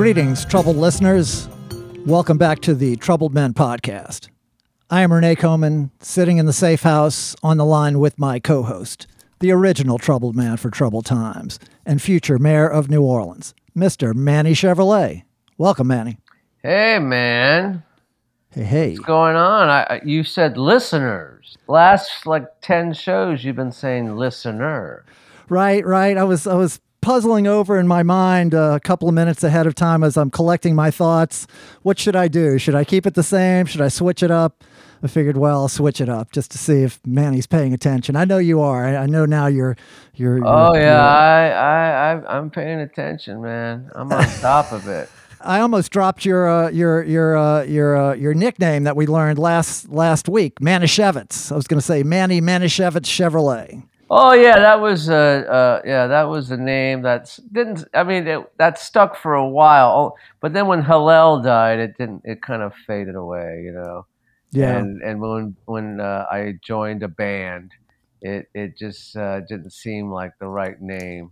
Greetings, troubled listeners. Welcome back to the Troubled Men podcast. I am Rene Coman, sitting in the safe house on the line with my co host, the original troubled man for troubled times, and future mayor of New Orleans, Mr. Manny Chevrolet. Welcome, Manny. Hey, man. Hey, hey. What's going on? I, you said listeners. Last like 10 shows, you've been saying listener. Right, right. I was I was puzzling over in my mind a couple of minutes ahead of time as I'm collecting my thoughts. What should I do? Should I keep it the same? Should I switch it up? I figured, well, I'll switch it up just to see if Manny's paying attention. I know you are. I, I know now you're you're. you're Oh, you're- yeah. I, I, I, I'm paying attention, man. I'm on top of it. I almost dropped your uh, your your uh, your uh, your nickname that we learned last last week, Manischewitz. I was going to say Manny Manischewitz Chevrolet. Oh yeah, that was uh, uh yeah, that was a name that's didn't. I mean, it, that stuck for a while, Oh, but then when Hillel died, it didn't. It kind of faded away, you know. Yeah. And and when when uh, I joined a band, it it just uh, didn't seem like the right name.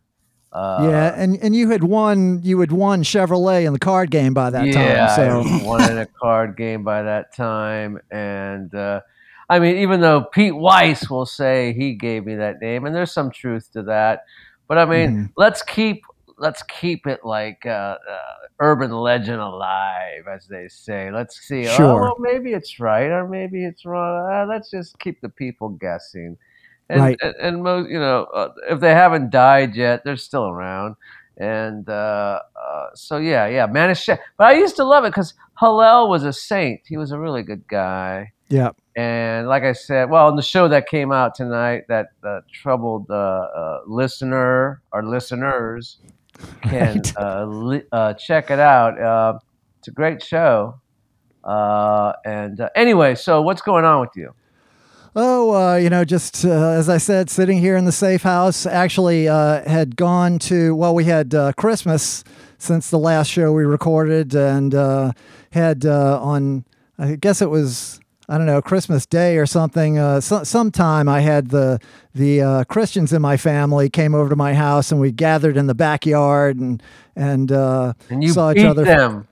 Uh, yeah, and, and you had won you had won Chevrolet in the card game by that yeah, time. So I won in a card game by that time, and uh, I mean, even though Pete Weiss will say he gave me that name, and there's some truth to that, but I mean, Mm-hmm. let's keep let's keep it like uh, uh, urban legend alive, as they say. Let's see. Oh, well, maybe it's right, or maybe it's wrong. Uh, let's just keep the people guessing. And, Right. and, and most, you know, uh, if they haven't died yet, they're still around. And uh, uh, so, yeah, yeah, Manish. But I used to love it because Hillel was a saint. He was a really good guy. Yeah, And like I said, well, in the show that came out tonight, that uh, troubled uh, uh, listener or listeners can uh, li- uh, check it out. Uh, it's a great show. Uh, and uh, anyway, so what's going on with you? Oh, uh, you know, just uh, as I said, sitting here in the safe house, actually uh, had gone to, well, we had uh, Christmas since the last show we recorded and uh, had uh, on, I guess it was, I don't know, Christmas Day or something. Uh, so, sometime I had the the uh, Christians in my family came over to my house and we gathered in the backyard and and uh, And you saw beat each other. them.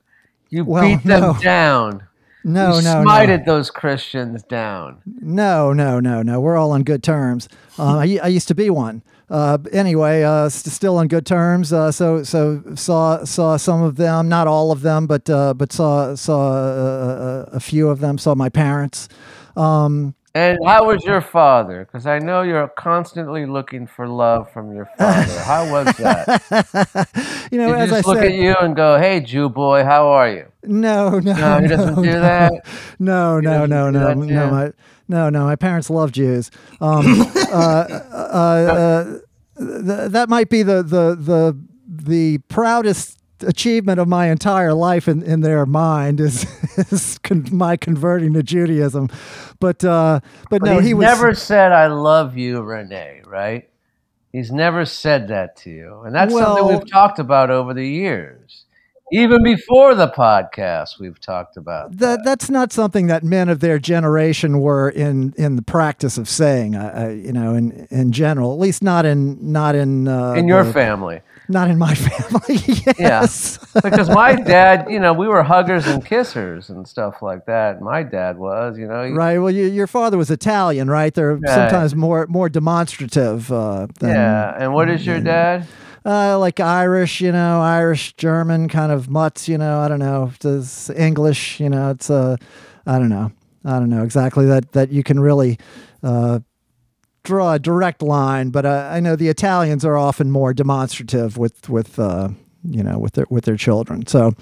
You Well, beat them no. down. No, you no, no. smited those Christians down. No, no, no, no. We're all on good terms. Uh, I, I used to be one. Uh, anyway, uh, st- still on good terms. Uh, so, so saw saw some of them, not all of them, but uh, but saw saw uh, a, a few of them. Saw my parents. Um, And how was your father? Because I know you're constantly looking for love from your father. How was that? you know, Did as I just look said, at you and go, "Hey, Jew boy, how are you"? no, no, No, he doesn't no, do no. that. No, no, doesn't no, no, no. My no, no. My parents love Jews. Um, uh, uh, uh, th- that might be the the the the proudest achievement of my entire life in, in their mind is, is con- my converting to Judaism. But uh, but, But no, he was never said, "I love you, Rene." Right? He's never said that to you, and that's something we've talked about over the years. Even before the podcast, we've talked about that that's not something that men of their generation were in in the practice of saying. I, I, you know, in in general, at least not in not in uh, in your the- family. Not in my family. Yeah. yes. because my dad, you know, we were huggers and kissers and stuff like that. My dad was, you know, he- Right. Well, you, your father was Italian, right? They're Right. sometimes more more demonstrative. Uh, than, yeah. And what is your dad? Uh, like Irish, you know, Irish, German, kind of mutts, you know. I don't know. Does English, you know? It's uh, I don't know. I don't know exactly that that you can really uh, draw a direct line, but uh, I know the Italians are often more demonstrative with with uh, you know with their with their children. So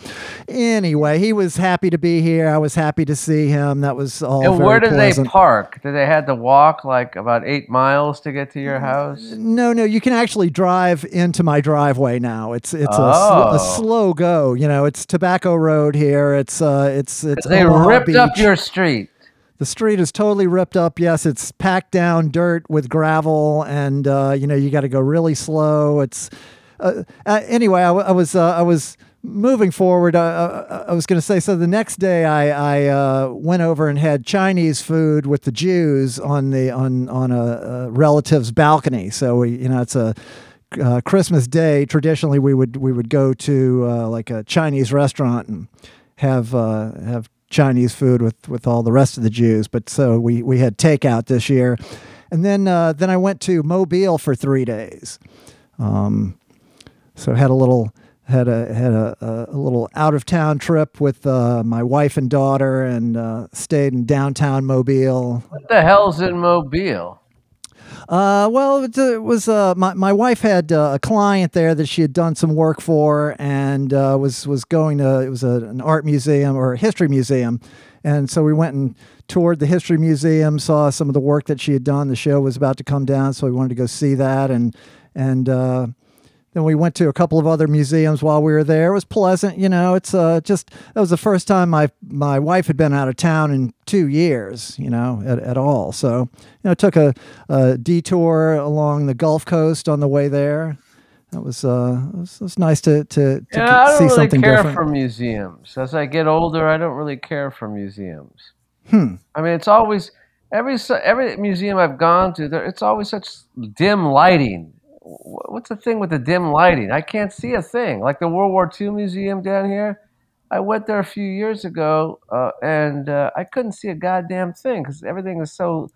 anyway, he was happy to be here. I was happy to see him. That was all. and where did pleasant. they park? Did they had to walk like about eight miles to get to your house? No, no, you can actually drive into my driveway now. It's it's a, Oh. sl- a slow go. You know, it's Tobacco Road here. It's uh, it's it's They Omaha ripped up your street. The street is totally ripped up. Yes, it's packed down dirt with gravel, and uh, you know you got to go really slow. It's uh, uh, anyway. I, was uh, I was moving forward. I was going to say so. The next day, I I uh, went over and had Chinese food with the Jews on the on on a, a relative's balcony. So we you know it's a uh, Christmas Day, traditionally we would we would go to like a Chinese restaurant and have have Chinese food with with all the rest of the Jews. But so we we had takeout this year, and then uh, then I went to Mobile for three days. Um, so had a little had a had a, a little out of town trip with uh, my wife and daughter, and uh, stayed in downtown Mobile. What the hell's in Mobile? Uh, well, it, it was uh, my my wife had uh, a client there that she had done some work for, and uh, was was going to it was a, an art museum or a history museum, and so we went and toured the history museum, saw some of the work that she had done. The show was about to come down, so we wanted to go see that, and and uh, then we went to a couple of other museums while we were there. It was pleasant, you know. It's uh, just that was the first time my my wife had been out of town in two years, you know, at, at all. So you know, took a, a detour along the Gulf Coast on the way there. That was uh, it was, it was nice to to, to Yeah, I don't see really something care different. for museums. As I get older, I don't really care for museums. Hmm. I mean, it's always every every museum I've gone to. There, it's always such dim lighting. Wh- What's the thing with the dim lighting? I can't see a thing. Like the World War II museum down here, I went there a few years ago, uh, and uh, I couldn't see a goddamn thing because everything is so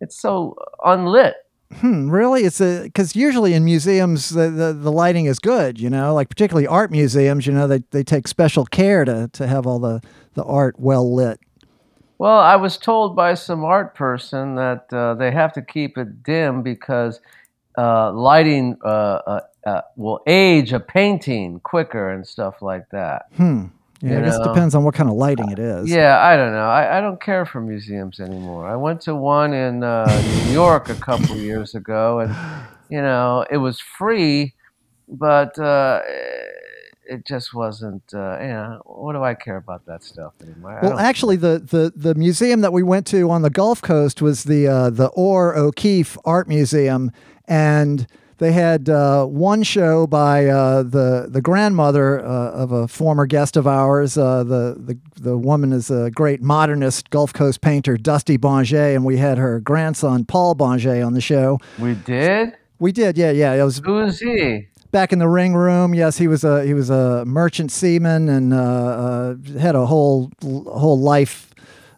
it's so unlit. Hmm, really? It's a because usually in museums the, the the lighting is good, you know, like particularly art museums. You know, they they take special care to to have all the the art well lit. Well, I was told by some art person that uh, they have to keep it dim because uh, lighting uh, uh, uh, will age a painting quicker and stuff like that. Hmm. Yeah, You I guess it depends on what kind of lighting it is. Yeah, I don't know. I, I don't care for museums anymore. I went to one in uh, New York a couple years ago, and you know it was free, but uh, it just wasn't. Uh, you know, what do I care about that stuff anymore? Well, actually, the, the, the museum that we went to on the Gulf Coast was the uh, the Ohr-O'Keefe Art Museum, and they had uh, one show by uh, the the grandmother uh, of a former guest of ours. Uh, the, the the woman is a great modernist Gulf Coast painter, Dusty Bongé, and we had her grandson Paul Bongé on the show. we did. We did, yeah, yeah. It was Who is he? back in the ring room. Yes, he was a he was a merchant seaman and uh, uh, had a whole whole life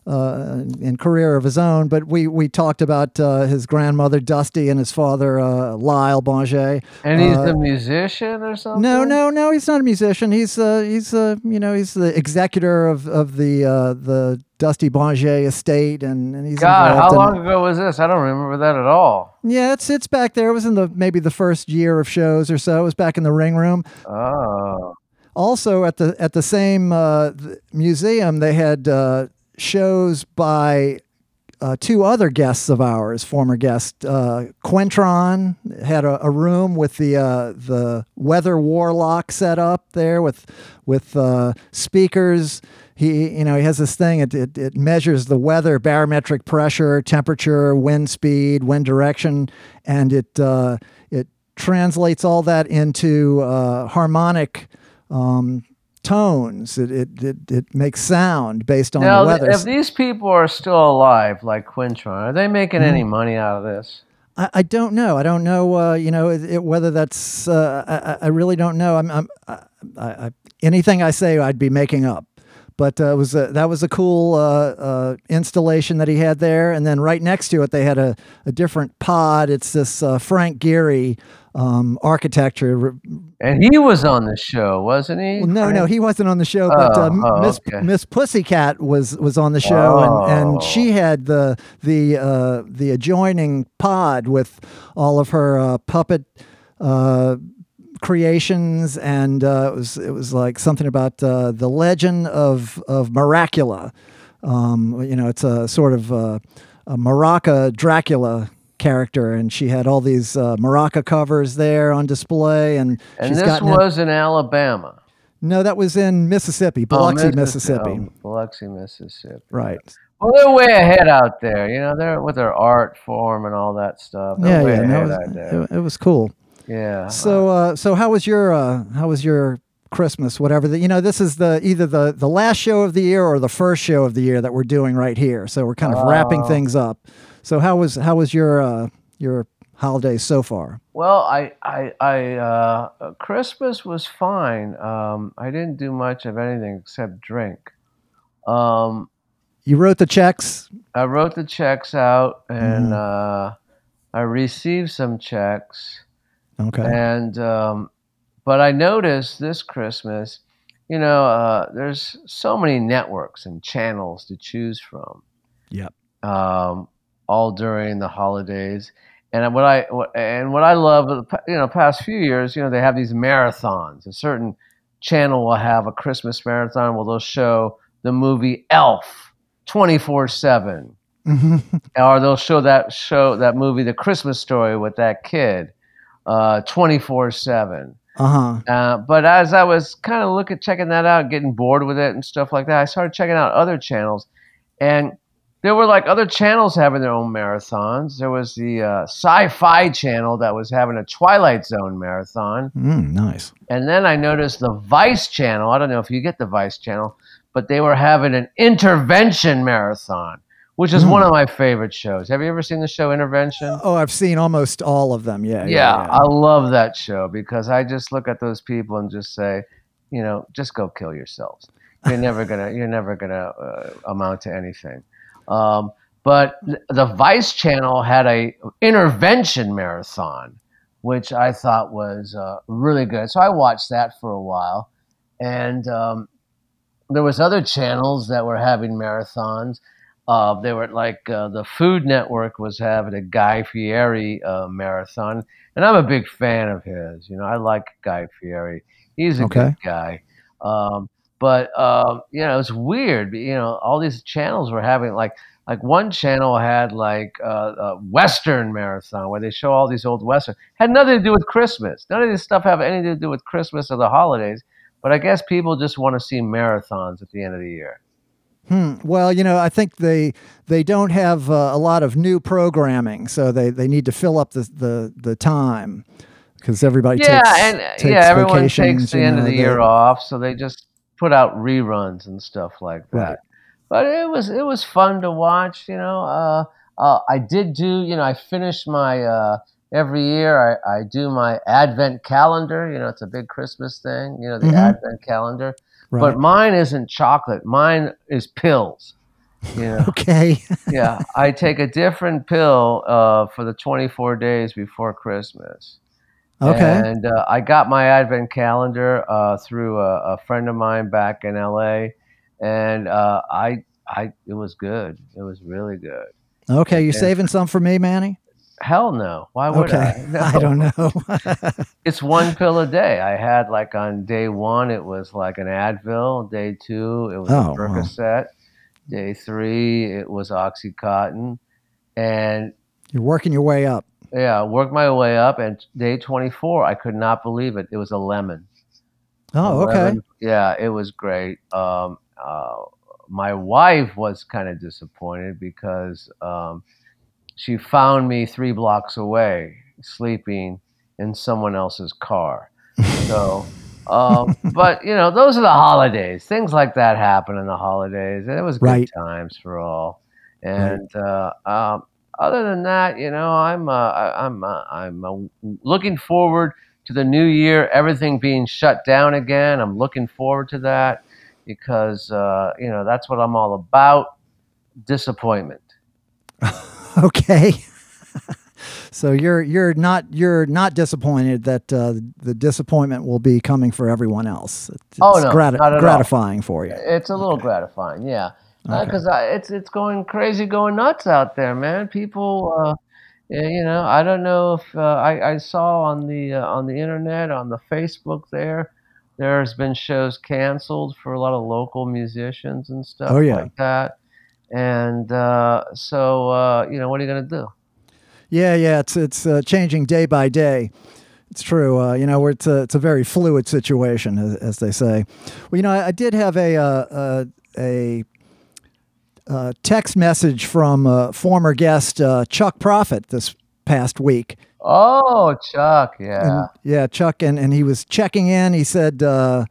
uh, and career of his own. But we we talked about uh, his grandmother Dusty and his father uh, Lyle Bongé. And he's Uh, a musician or something? No, no, no. He's not a musician. He's uh, he's uh, you know he's the executor of of the uh, the Dusty Bongé estate, and, and he's God, how in- long ago was this? I don't remember that at all. Yeah, it's it's back there. It was in the maybe the first year of shows or so. It was back in the ring room. Oh. also at the at the same uh, museum they had uh, shows by uh, two other guests of ours former guest uh, Quintron had a, a room with the uh, the weather warlock set up there with with uh, speakers. He you know he has this thing it, it, it measures the weather barometric pressure temperature wind speed wind direction and it uh, it translates all that into uh, harmonic um, tones. It, it, it, it makes sound based on Now, the weather. if these people are still alive, like Quintron, are they making any Mm-hmm. money out of this? I, I don't know. I don't know. Uh, you know, it, it, whether that's. Uh, I, I- really don't know. I'm. I'm I, I, anything I say, I'd be making up. But uh, it was a, that was a cool uh, uh, installation that he had there, and then right next to it, they had a, a different pod. It's this uh, Frank Gehry um, architecture. And he was on the show, wasn't he? Well, no, no, he wasn't on the show, but uh, Oh, oh, Miss okay. Miss Pussycat was was on the show, and, and Oh. she had the the uh, the adjoining pod with all of her uh, puppet uh, creations, and uh, it was it was like something about uh, the legend of of Miracula. Um, you know, it's a sort of uh, a Maraca Dracula character, and she had all these uh, Maraca covers there on display, and, And she's this was in Alabama. no, that was in Mississippi, Oh, Biloxi, Mississippi. oh, Biloxi, Mississippi. Right. Well, they're way ahead out there. You know, they're with their art form and all that stuff. They're Yeah, yeah. No, it, was, it, it was cool. Yeah. So, uh, so how was your uh, how was your Christmas? Whatever the you know, this is the either the the last show of the year or the first show of the year that we're doing right here. So we're kind of wrapping things up. So how was how was your uh, your holidays so far? Well, I, I, I uh, Christmas was fine. Um, I didn't do much of anything except drink. Um, You wrote the checks. I wrote the checks out, and Mhm. uh, I received some checks. Okay. And um, but I noticed this Christmas, you know, uh, there's so many networks and channels to choose from. Yep. Um, all during the holidays, and what I what, and what I love, you know, past few years, you know, they have these marathons. A certain channel will have a Christmas marathon where they'll show the movie Elf twenty four seven Mhm. or they'll show that show that movie the christmas story with that kid uh 24 7 uh-huh. uh, but as i was kind of looking checking that out getting bored with it and stuff like that i started checking out other channels and there were like other channels having their own marathons there was the uh, sci-fi channel that was having a twilight zone marathon Mm, nice. and then I noticed the Vice channel. I don't know if you get the Vice channel, but they were having an intervention marathon, which is Hmm. one of my favorite shows. Have you ever seen the show Intervention? Oh, I've seen almost all of them. Yeah. yeah, I love that show because I just look at those people and just say, you know, just go kill yourselves. You're never gonna, you're never gonna uh, amount to anything. Um, but the Vice channel had a intervention marathon, which I thought was uh, really good. So I watched that for a while, and um, there was other channels that were having marathons. Uh, they were like uh, the Food Network was having a Guy Fieri uh, marathon, and I'm a big fan of his. You know, I like Guy Fieri. He's a Okay. good guy. Um, but um, you know, it's weird. You know, all these channels were having like like one channel had like uh, a Western marathon where they show all these old Western. Had nothing to do with Christmas. None of this stuff have anything to do with Christmas or the holidays. But I guess people just want to see marathons at the end of the year. Hmm. Well, you know, I think they they don't have uh, a lot of new programming, so they, they need to fill up the the, the time because everybody takes yeah, takes and takes yeah, everyone takes the end of the they- year off, so they just put out reruns and stuff like that. Right. But it was it was fun to watch. You know, uh, uh, I did do. You know, I finished my uh, every year. I, I do my Advent calendar. You know, it's a big Christmas thing. You know, the Mhm. Advent calendar. Right. But mine isn't chocolate. Mine is pills. You know. okay. yeah, I take a different pill uh, for the 24 days before Christmas. Okay. And uh, I got my advent calendar uh, through a, a friend of mine back in LA, and uh, I, I, it was good. It was really good. Okay. You and- saving some for me, Manny? Hell no. Why would Okay. I? No. I don't know. It's one pill a day. I had like on day one, it was like an Advil. Day two, it was Oh, a wow. Percocet. Day three, it was OxyContin, and You're working your way up. yeah, worked my way up. And day 24, I could not believe it. It was a lemon. Oh, okay. 11 Yeah, it was great. Um, uh, my wife was kind of disappointed because um, she found me three blocks away sleeping in someone else's car. So, um, but you know, those are the holidays. Things like that happen in the holidays, and it was good Right. times for all. And uh, um, other than that, you know, I'm uh, I'm uh, I'm uh, looking forward to the new year. Everything being shut down again. I'm looking forward to that because uh, you know that's what I'm all about. Disappointment. Okay. so you're you're not you're not disappointed that uh, the disappointment will be coming for everyone else. It's Oh, no, grati- not at all. gratifying for you. It's a little gratifying, yeah, Okay. because it's it's going crazy, going nuts out there, man. People, uh, you know, I don't know if uh, I, I saw on the uh, on the internet on the Facebook there. There's been shows canceled for a lot of local musicians and stuff Oh, yeah. like that. And uh, so, uh, you know, what are you gonna do? Yeah, yeah, it's it's uh, changing day by day. It's true. Uh, you know, it's a it's a very fluid situation, as, as they say. Well, you know, I, I did have a uh, a, a uh, text message from uh, former guest uh, Chuck Prophet this past week. Oh, Chuck, yeah. And, yeah, Chuck, and, and he was checking in. He said uh,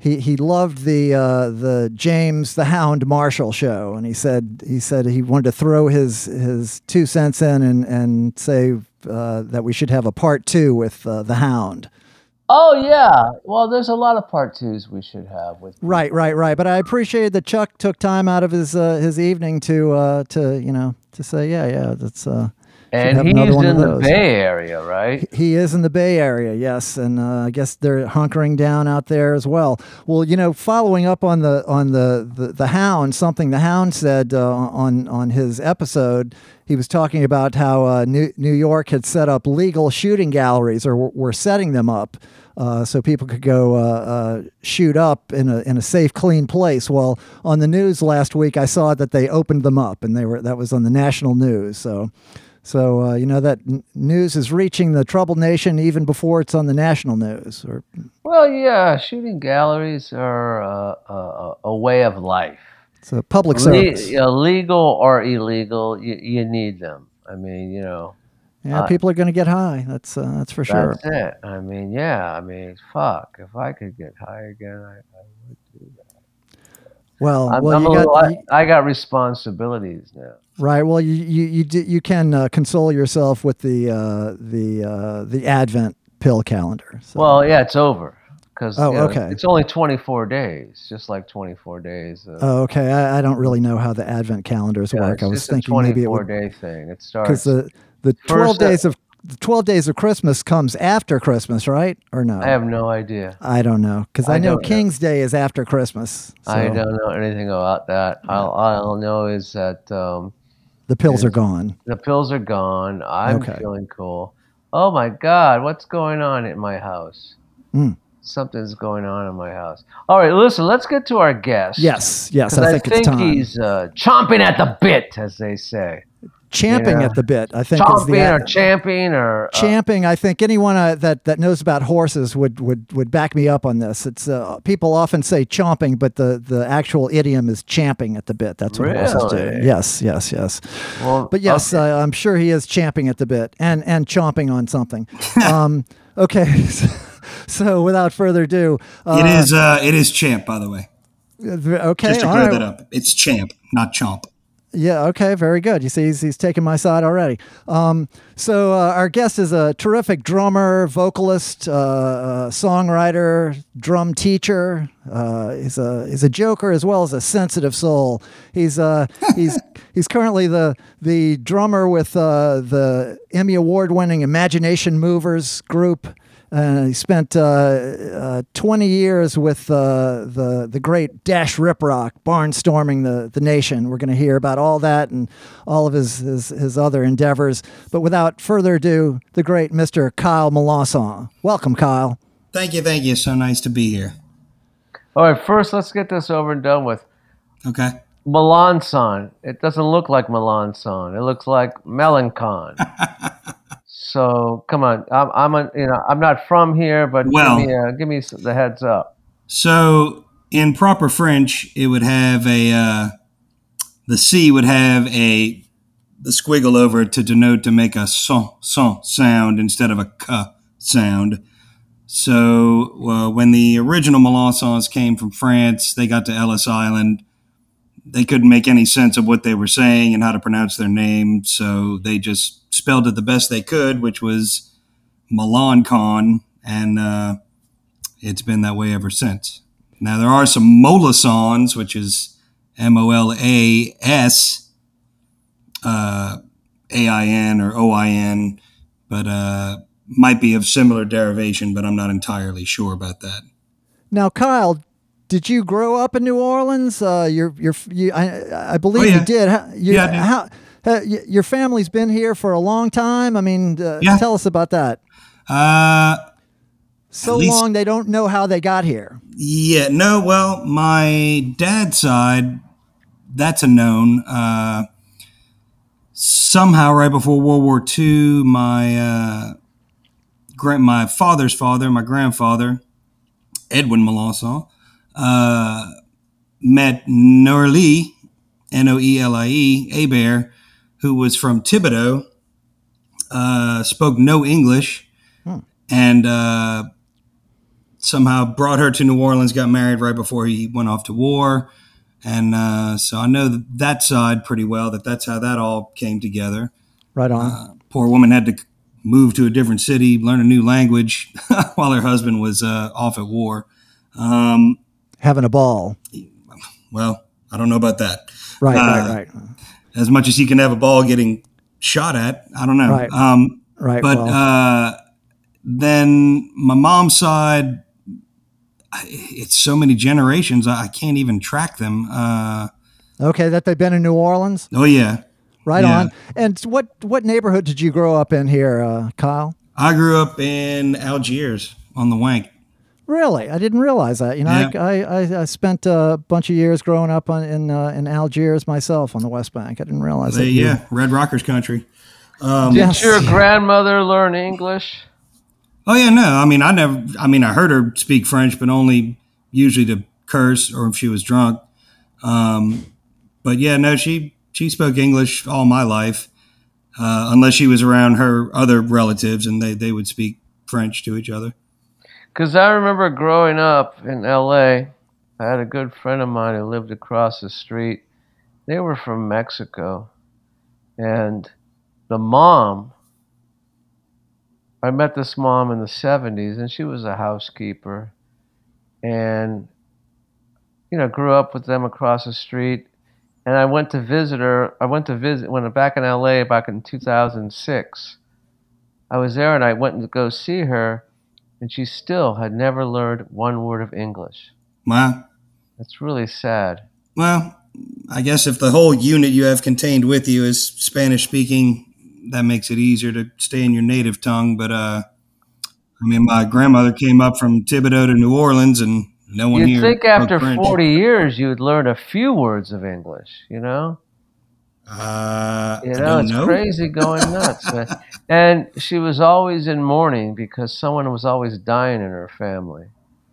he he loved the uh, the James the Hound Marshall show, and he said he said he wanted to throw his his two cents in and and say uh, that we should have a part two with uh, the Hound. Oh yeah. Well, there's a lot of part twos we should have with. Right, right, right. But I appreciated that Chuck took time out of his uh, his evening to uh, to you know to say yeah yeah that's uh, And he's one in the. Bay Area, right? He is in the Bay Area, yes, and uh, I guess they're hunkering down out there as well. Well, you know, following up on the on the the, the Hound, something the Hound said uh, on on his episode, he was talking about how uh, New New York had set up legal shooting galleries, or were- were setting them up. Uh, so people could go uh, uh, shoot up in a in a safe, clean place. Well, on the news last week, I saw that they opened them up, and they were that was on the national news. So, so uh, you know that n- news is reaching the troubled nation even before it's on the national news. Or Well, yeah. Shooting galleries are uh, a, a way of life. it's a public service. legal or illegal, you, you need them. I mean, you know, Yeah, uh, people are going to get high. That's uh, that's for sure. that's it. I mean, yeah. I mean, fuck. If I could get high again, I, I would do that. Well, I'm, well, I'm you got little- I, I got responsibilities now. Right. Well, you you you, do, you can uh, console yourself with the uh, the uh, the Advent pill calendar. So. Well, yeah, it's over. Because Oh, okay. it's only 24 days, just like 24 days. Of, Oh, okay. I, I don't really know how the Advent calendars yeah, work. I was thinking maybe it 24 would day thing. It starts because the the twelve uh, days of the twelve days of Christmas comes after Christmas, right? Or no? I have no idea. I don't know because I, I know don't know. King's Day is after Christmas. So I don't know anything about that. All I'll know is that um, the pills are gone. the pills are gone. I'm Okay. feeling cool. Oh my God, what's going on in my house? Mm. Something's going on in my house. All right, listen, let's get to our guest. Yes, yes. I think, it's time. he's uh, chomping at the bit, as they say. Champing yeah. at the bit. I think is the Chomping or champing or. uh, champing. I think anyone uh, that that knows about horses would would would back me up on this. It's uh, people often say chomping, but the the actual idiom is champing at the bit. That's what horses do. Yes, yes, yes. well, But yes, okay. uh, I'm sure he is champing at the bit and and chomping on something. um, okay, so, without further ado, uh, it is uh, it is champ, by the way. okay. Just to clear right. that up. It's champ, not chomp. Yeah. Okay. Very good. You see, he's, he's taking my side already. Um, so uh, our guest is a terrific drummer, vocalist, uh, uh, songwriter, drum teacher. Uh, he's a he's a joker as well as a sensitive soul. He's uh, he's he's currently the the drummer with uh, the Emmy award winning Imagination Movers group. Uh, he spent uh, uh, 20 years with uh, the the great Dash Rip Rock, barnstorming the, the nation. We're going to hear about all that and all of his, his, his other endeavors. But without further ado, the great Mr. Kyle Melanson. Welcome, Kyle. Thank you, thank you. So nice to be here. All right, first let's get this over and done with. Okay. Melanson. It doesn't look like Melanson. It looks like Melancon. so come on, I'm I'm a, you know I'm not from here, but Well- give me a, give me the heads up. So in proper French, it would have a uh, the C would have a the squiggle over it to denote to make a son son sound instead of a k sound. So uh, when the original Melancons came from France, they got to Ellis Island. They couldn't make any sense of what they were saying and how to pronounce their name, so they just spelled it the best they could, which was Melancon, and uh, it's been that way ever since. Now there are some Molasons, which is M O L A S uh, A I N or O I N, but uh, might be of similar derivation, but I'm not entirely sure about that. Now, Kyle, did you grow up in New Orleans? Uh, your your you, I, I believe Oh, yeah. you did. How, you, Yeah, did. How, uh, your family's been here for a long time. I mean, uh, Yeah. tell us about that. Uh, So least- long they don't know how they got here. Yeah, no, well, my dad's side, that's a known. Uh, somehow, right before World War II, my uh, grand, my father's father, my grandfather, Edwin Melanson, uh, met Norlie, N O E L I E, Abair, who was from Thibodaux, uh, spoke no English, and uh, somehow brought her to New Orleans, got married right before he went off to war. And uh, so I know that, that side pretty well, that that's how that all came together. Right on. Uh, poor woman had to move to a different city, learn a new language while her husband was uh, off at war. Um, Having a ball. well, I don't know about that. Right, Uh, right, right. As much as he can have a ball getting shot at, I don't know. Right. Um, Right. but well, uh, then my mom's side, it's so many generations, I I can't even track them. Uh, okay, that they've been in New Orleans. oh, yeah. Right Yeah. on. And what what neighborhood did you grow up in here, uh, Kyle? I grew up in Algiers on the Wank. Really, I didn't realize that. You know, Yeah. I, I I spent a bunch of years growing up on, in uh, in Algiers myself on the West Bank. I didn't realize They- that. you- yeah, Red Rockers country. Um, Yes. Did your grandmother learn English? Oh yeah, no. I mean, I never. I mean, I heard her speak French, but only usually to curse or if she was drunk. Um, but yeah, no, she she spoke English all my life, uh, unless she was around her other relatives and they they would speak French to each other. Because I remember growing up in LA, I had a good friend of mine who lived across the street. They were from Mexico. And the mom, I met this mom in the 70s, and she was a housekeeper. And, you know, grew up with them across the street. And I went to visit her. I went to visit when back in LA back in 2006. I was there and I went to go see her and she still had never learned one word of English. Wow. That's really sad. Well, I guess if the whole unit you have contained with you is Spanish speaking, that makes it easier to stay in your native tongue. But uh, I mean, my grandmother came up from Thibodaux to New Orleans, and no one You'd here. think after 40 years you would learn a few words of English, you know? Uh, You I know, don't it's know. crazy going nuts. man. And she was always in mourning because someone was always dying in her family.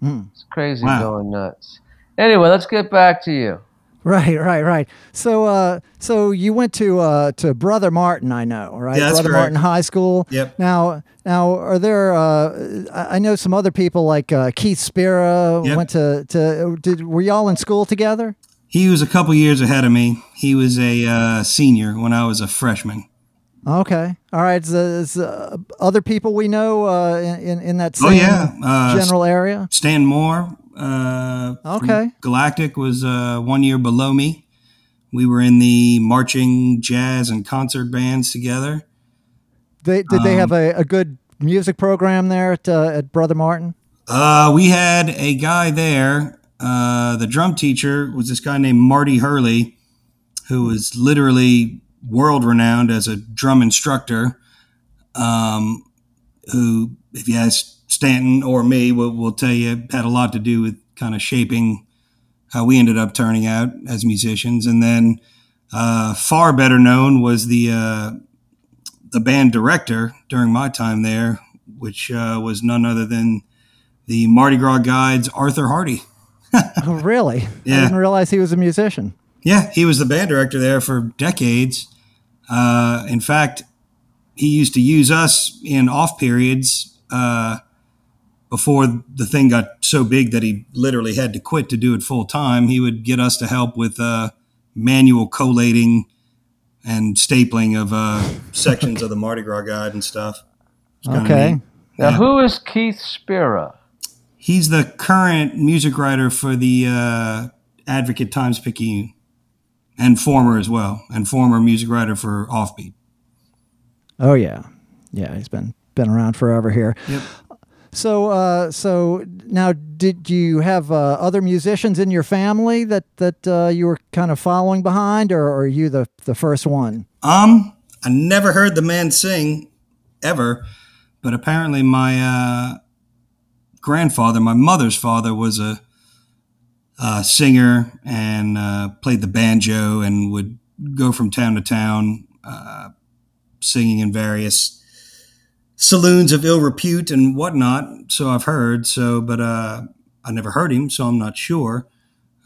Hmm. It's crazy Wow. going nuts. Anyway, let's get back to you. Right, right, right. So, uh, so you went to uh, to Brother Martin, I know, right? Yeah, that's Brother correct. Martin High School. Yep. Now, now, are there? Uh, I I know some other people like uh, Keith Spera Yep. went to to. Did were y'all in school together? He was a couple years ahead of me. He was a uh, senior when I was a freshman. Okay, all right. Is, is, uh, other people we know uh, in in that Oh yeah, uh, general area? Stan Moore. Uh, Okay. Galactic was uh, one year below me. We were in the marching, jazz, and concert bands together. They did they um, have a, a good music program there at uh, at Brother Martin? Uh, we had a guy there. Uh, the drum teacher was this guy named Marty Hurley, who was literally world renowned as a drum instructor. Um, who, if you ask Stanton or me, will, will tell you had a lot to do with kind of shaping how we ended up turning out as musicians. And then, uh, far better known was the uh, the band director during my time there, which uh, was none other than the Mardi Gras Guides Arthur Hardy. Oh, really? I didn't realize he was a musician. Yeah, he was the band director there for decades. Uh, in fact, he used to use us in off periods uh, before the thing got so big that he literally had to quit to do it full time. He would get us to help with uh, manual collating and stapling of uh, sections of the Mardi Gras Guide and stuff. It's Okay. Now, Yeah. who is Keith Spera? He's the current music writer for the uh, Advocate Times Picayune, and former as well, and former music writer for Offbeat. Oh yeah, yeah. He's been been around forever here. Yep. So, uh, so now, did you have uh, other musicians in your family that that uh, you were kind of following behind, or are you the the first one? Um, I never heard the man sing ever, but apparently my uh, grandfather, my mother's father, was a, a singer and uh, played the banjo and would go from town to town uh, singing in various saloons of ill repute and whatnot. So I've heard. So, but uh, I never heard him, so I'm not sure.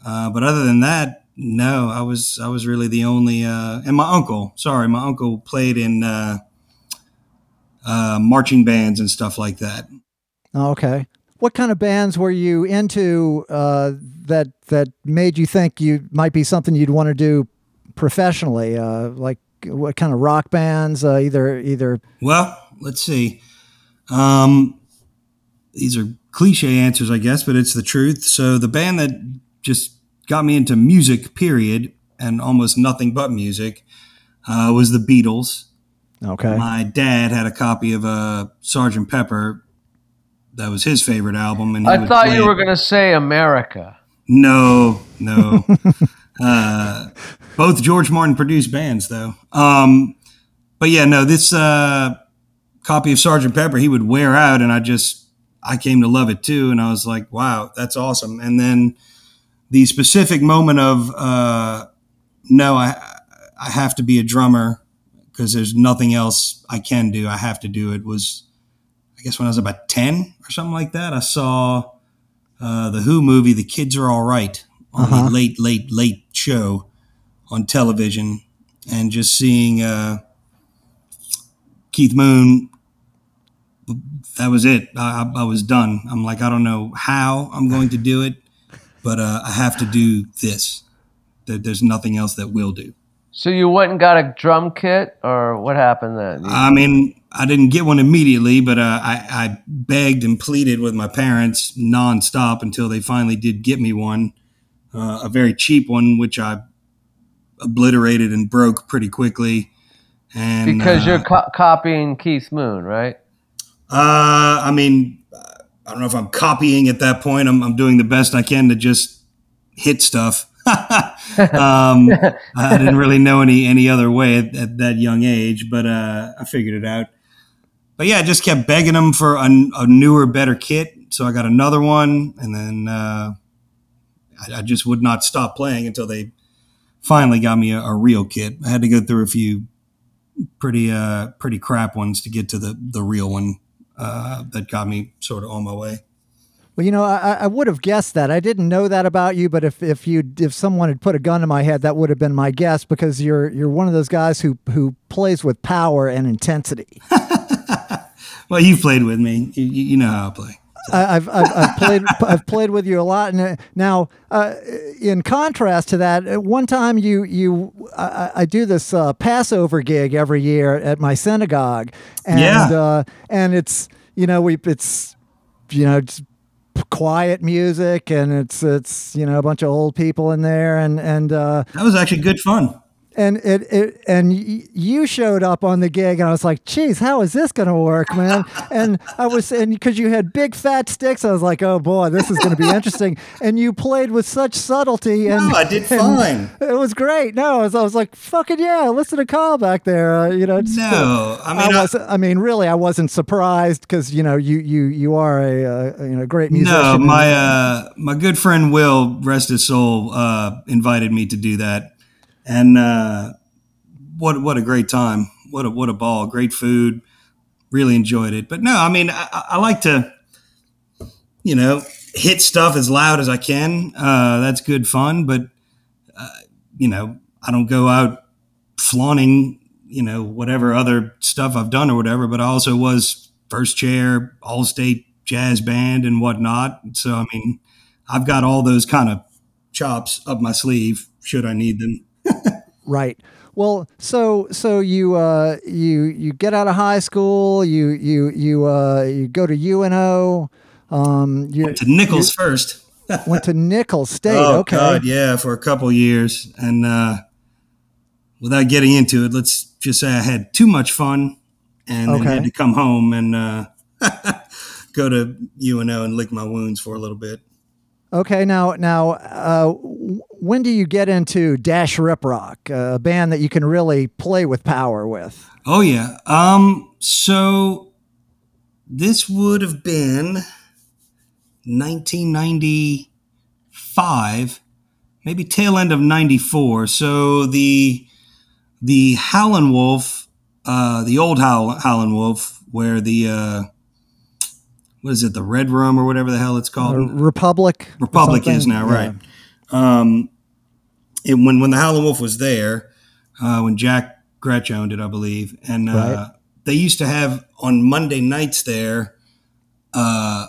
Uh, but other than that, no, I was I was really the only. Uh, and my uncle, sorry, my uncle played in uh, marching bands and stuff like that. Oh, okay. What kind of bands were you into uh, that that made you think you might be something you'd want to do professionally? Uh, like what kind of rock bands? Uh, either either. Well, let's see. Um, these are cliche answers, I guess, but it's the truth. So the band that just got me into music, period, and almost nothing but music, uh, was the Beatles. Okay. My dad had a copy of uh, Sergeant Pepper. That was his favorite album, and I thought you were going to say America. No, no. uh, both George Martin produced bands, though. Um, but yeah, no. This uh, copy of Sergeant Pepper, he would wear out, and I just I came to love it too, and I was like, wow, that's awesome. And then the specific moment of uh, no, I I have to be a drummer because there's nothing else I can do. I have to do it. Was I guess when I was about ten or something like that. I saw uh, the Who movie, The Kids Are All Right, on Uh-huh. the late, late, late show on television, and just seeing uh, Keith Moon. That was it. I, I, I was done. I'm like, I don't know how I'm going to do it, but uh, I have to do this. There's nothing else that will do. So you went and got a drum kit, or what happened then? You- I mean, I didn't get one immediately, but uh, I, I begged and pleaded with my parents nonstop until they finally did get me one, uh, a very cheap one, which I obliterated and broke pretty quickly. And because uh, you're co- copying Keith Moon, right? uh, I mean, I don't know if I'm copying at that point. I'm, I'm doing the best I can to just hit stuff. um, I didn't really know any any other way at, at that young age, but uh, I figured it out. But yeah, I just kept begging them for a, a newer, better kit. So I got another one, and then uh, I, I just would not stop playing until they finally got me a, a real kit. I had to go through a few pretty uh, pretty crap ones to get to the the real one uh, that got me sort of on my way. Well, you know, I, I would have guessed that. I didn't know that about you, but if, if you if someone had put a gun to my head, that would have been my guess because you're you're one of those guys who who plays with power and intensity. Well, you've played with me. You, you know how I play. I, I've, I've, I've played I've played with you a lot, and uh, now uh, in contrast to that, uh, one time you you I, I- do this uh, Passover gig every year at my synagogue, and Yeah. uh, and it's you know we it's you know just quiet music, and it's it's you know a bunch of old people in there, and and uh, That was actually good fun. And it, it and y- you showed up on the gig and I was like, "Geez, how is this going to work, man?" and I was and because you had big fat sticks, I was like, "Oh boy, this is going to be interesting." and you played with such subtlety and No, I did fine. It was great. No, I was, I was like, "Fucking yeah!" Listen to Kyle back there. Uh, you know, cool. No, I I mean, I, was. I mean, really, I wasn't surprised because you know you you you are a, uh you know great musician. no, my uh, my good friend Will, rest his soul, uh, invited me to do that, and uh, what what a great time! What a what a ball! Great food, really enjoyed it. But no, I mean, I, I- like to, you know, hit stuff as loud as I can. Uh, that's good fun, but uh, you know, I don't go out flaunting, you know, whatever other stuff I've done or whatever. But I also was first chair, all state jazz band and whatnot. So I mean, I've got all those kind of chops up my sleeve should I need them. Right. Well, so so you uh, you you get out of high school, you you you uh, you go to UNO, um, you To Nicholls first. went to Nicholls State. Oh okay. God, yeah, for a couple years, and uh, without getting into it, let's just say I had too much fun, and then Okay. had to come home and uh, go to UNO and lick my wounds for a little bit. Okay. Now now, uh, when do you get into Dash Rip Rock, a band that you can really play with power with? Oh yeah. Um. So this would have been 1995, maybe tail end of '94. So the the Howlin' Wolf, uh, the old Howl, Howlin' Wolf, where the uh, what is it, the Red Room or whatever the hell it's called. Uh, Republic. Republic is now Yeah. right. Um, it, when when the Howlin' Wolf was there, uh, when Jack Gretsch owned it, I believe, and uh, Right. they used to have on Monday nights there, uh,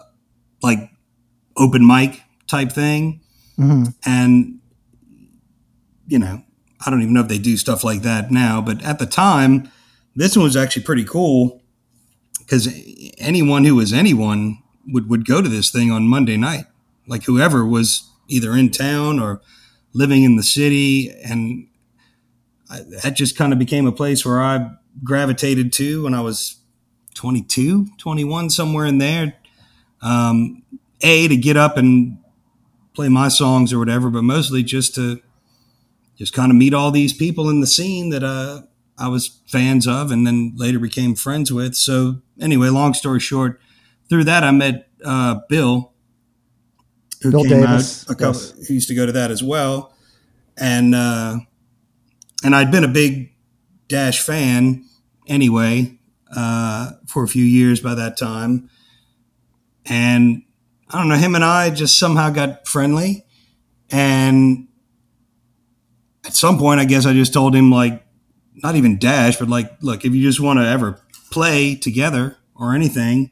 like open mic type thing, Mhm. and you know, I don't even know if they do stuff like that now, but at the time, this one was actually pretty cool. because anyone who was anyone would would go to this thing on Monday night, like whoever was either in town or living in the city, and I, that just kind of became a place where I gravitated to when I was 22, 21, somewhere in there. Um, a to get up and play my songs or whatever, but mostly just to just kind of meet all these people in the scene that uh, I was fans of and then later became friends with. So anyway, long story short, through that I met uh, Bill, who Bill came Davis, out a couple, yes. who used to go to that as well, and uh, and I'd been a big Dash fan anyway uh, for a few years by that time, and I don't know him and I just somehow got friendly, and at some point I guess I just told him like not even Dash, but like look if you just want to ever play together or anything,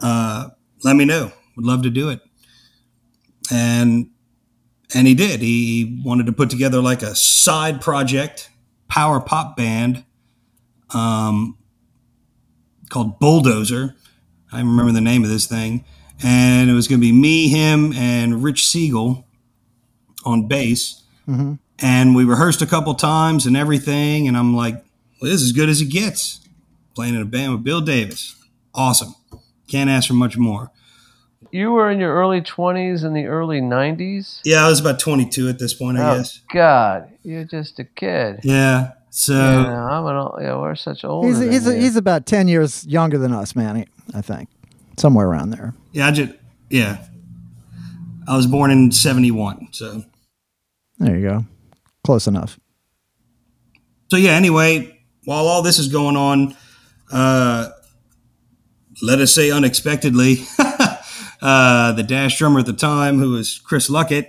uh, let me know. Would love to do it and and he did. He wanted to put together like a side project, power pop band, um, called Bulldozer. I remember the name of this thing, and it was going to be me, him, and Rich Siegel on bass. Mhm. And we rehearsed a couple times and everything, and I'm like, well, "This is as good as it gets." Playing in a band with Bill Davis, awesome. Can't ask for much more. You were in your early 20s in the early 90s? Yeah, I was about 22 at this point, I oh, guess. God. You're just a kid. Yeah. So yeah, I'm an old, yeah, we're such old. He's he's he's about ten years younger than us, Manny. I think somewhere around there. yeah, I just yeah. I was born in '71, so There you go. Close enough. so yeah. Anyway, while all this is going on, uh, let us say unexpectedly, uh, the Dash drummer at the time, who was Chris Luckett,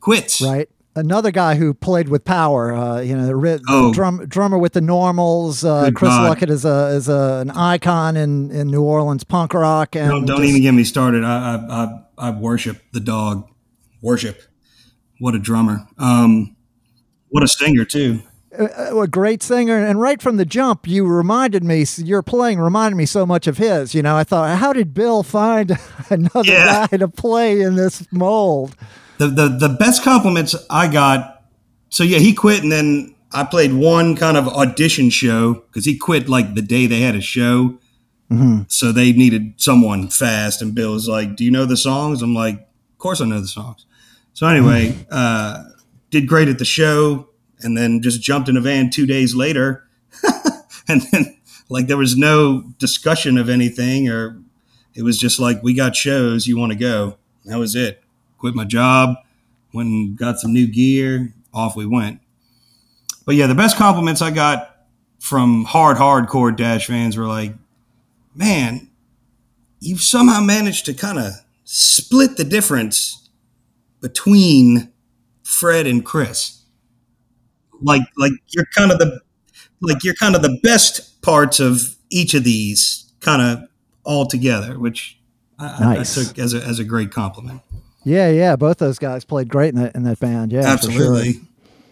quits. Right. Another guy who played with power, uh, you know, the Oh. drum, drummer with the Normals. Uh, Chris God. Luckett is a is a, an icon in, in New Orleans punk rock, and Don't, don't just- even get me started. I, I I I worship the dog. Worship. What a drummer. Um, what a singer too. A a great singer. And right from the jump, you reminded me, your playing reminded me so much of his. You know, I thought, how did Bill find another Yeah. guy to play in this mold? the, the the best compliments I got. So yeah, he quit, and then I played one kind of audition show because he quit like the day they had a show. Mm-hmm. So they needed someone fast, and Bill was like, "Do you know the songs?" I'm like, "Of course I know the songs." So anyway, mm-hmm. uh, did great at the show, and then just jumped in a van two days later, and then like there was no discussion of anything, or it was just like, "We got shows, you want to go?" That was it quit my job, went and got some new gear, off we went. But yeah, the best compliments I got from hard, hardcore Dash fans were like, man, you've somehow managed to kind of split the difference between Fred and Chris. Like, like you're kind of the, like you're kind of the best parts of each of these kind of all together, which I, I- I took as a, as a great compliment. Yeah, yeah, both those guys played great in that in that band. Yeah, for sure. Absolutely.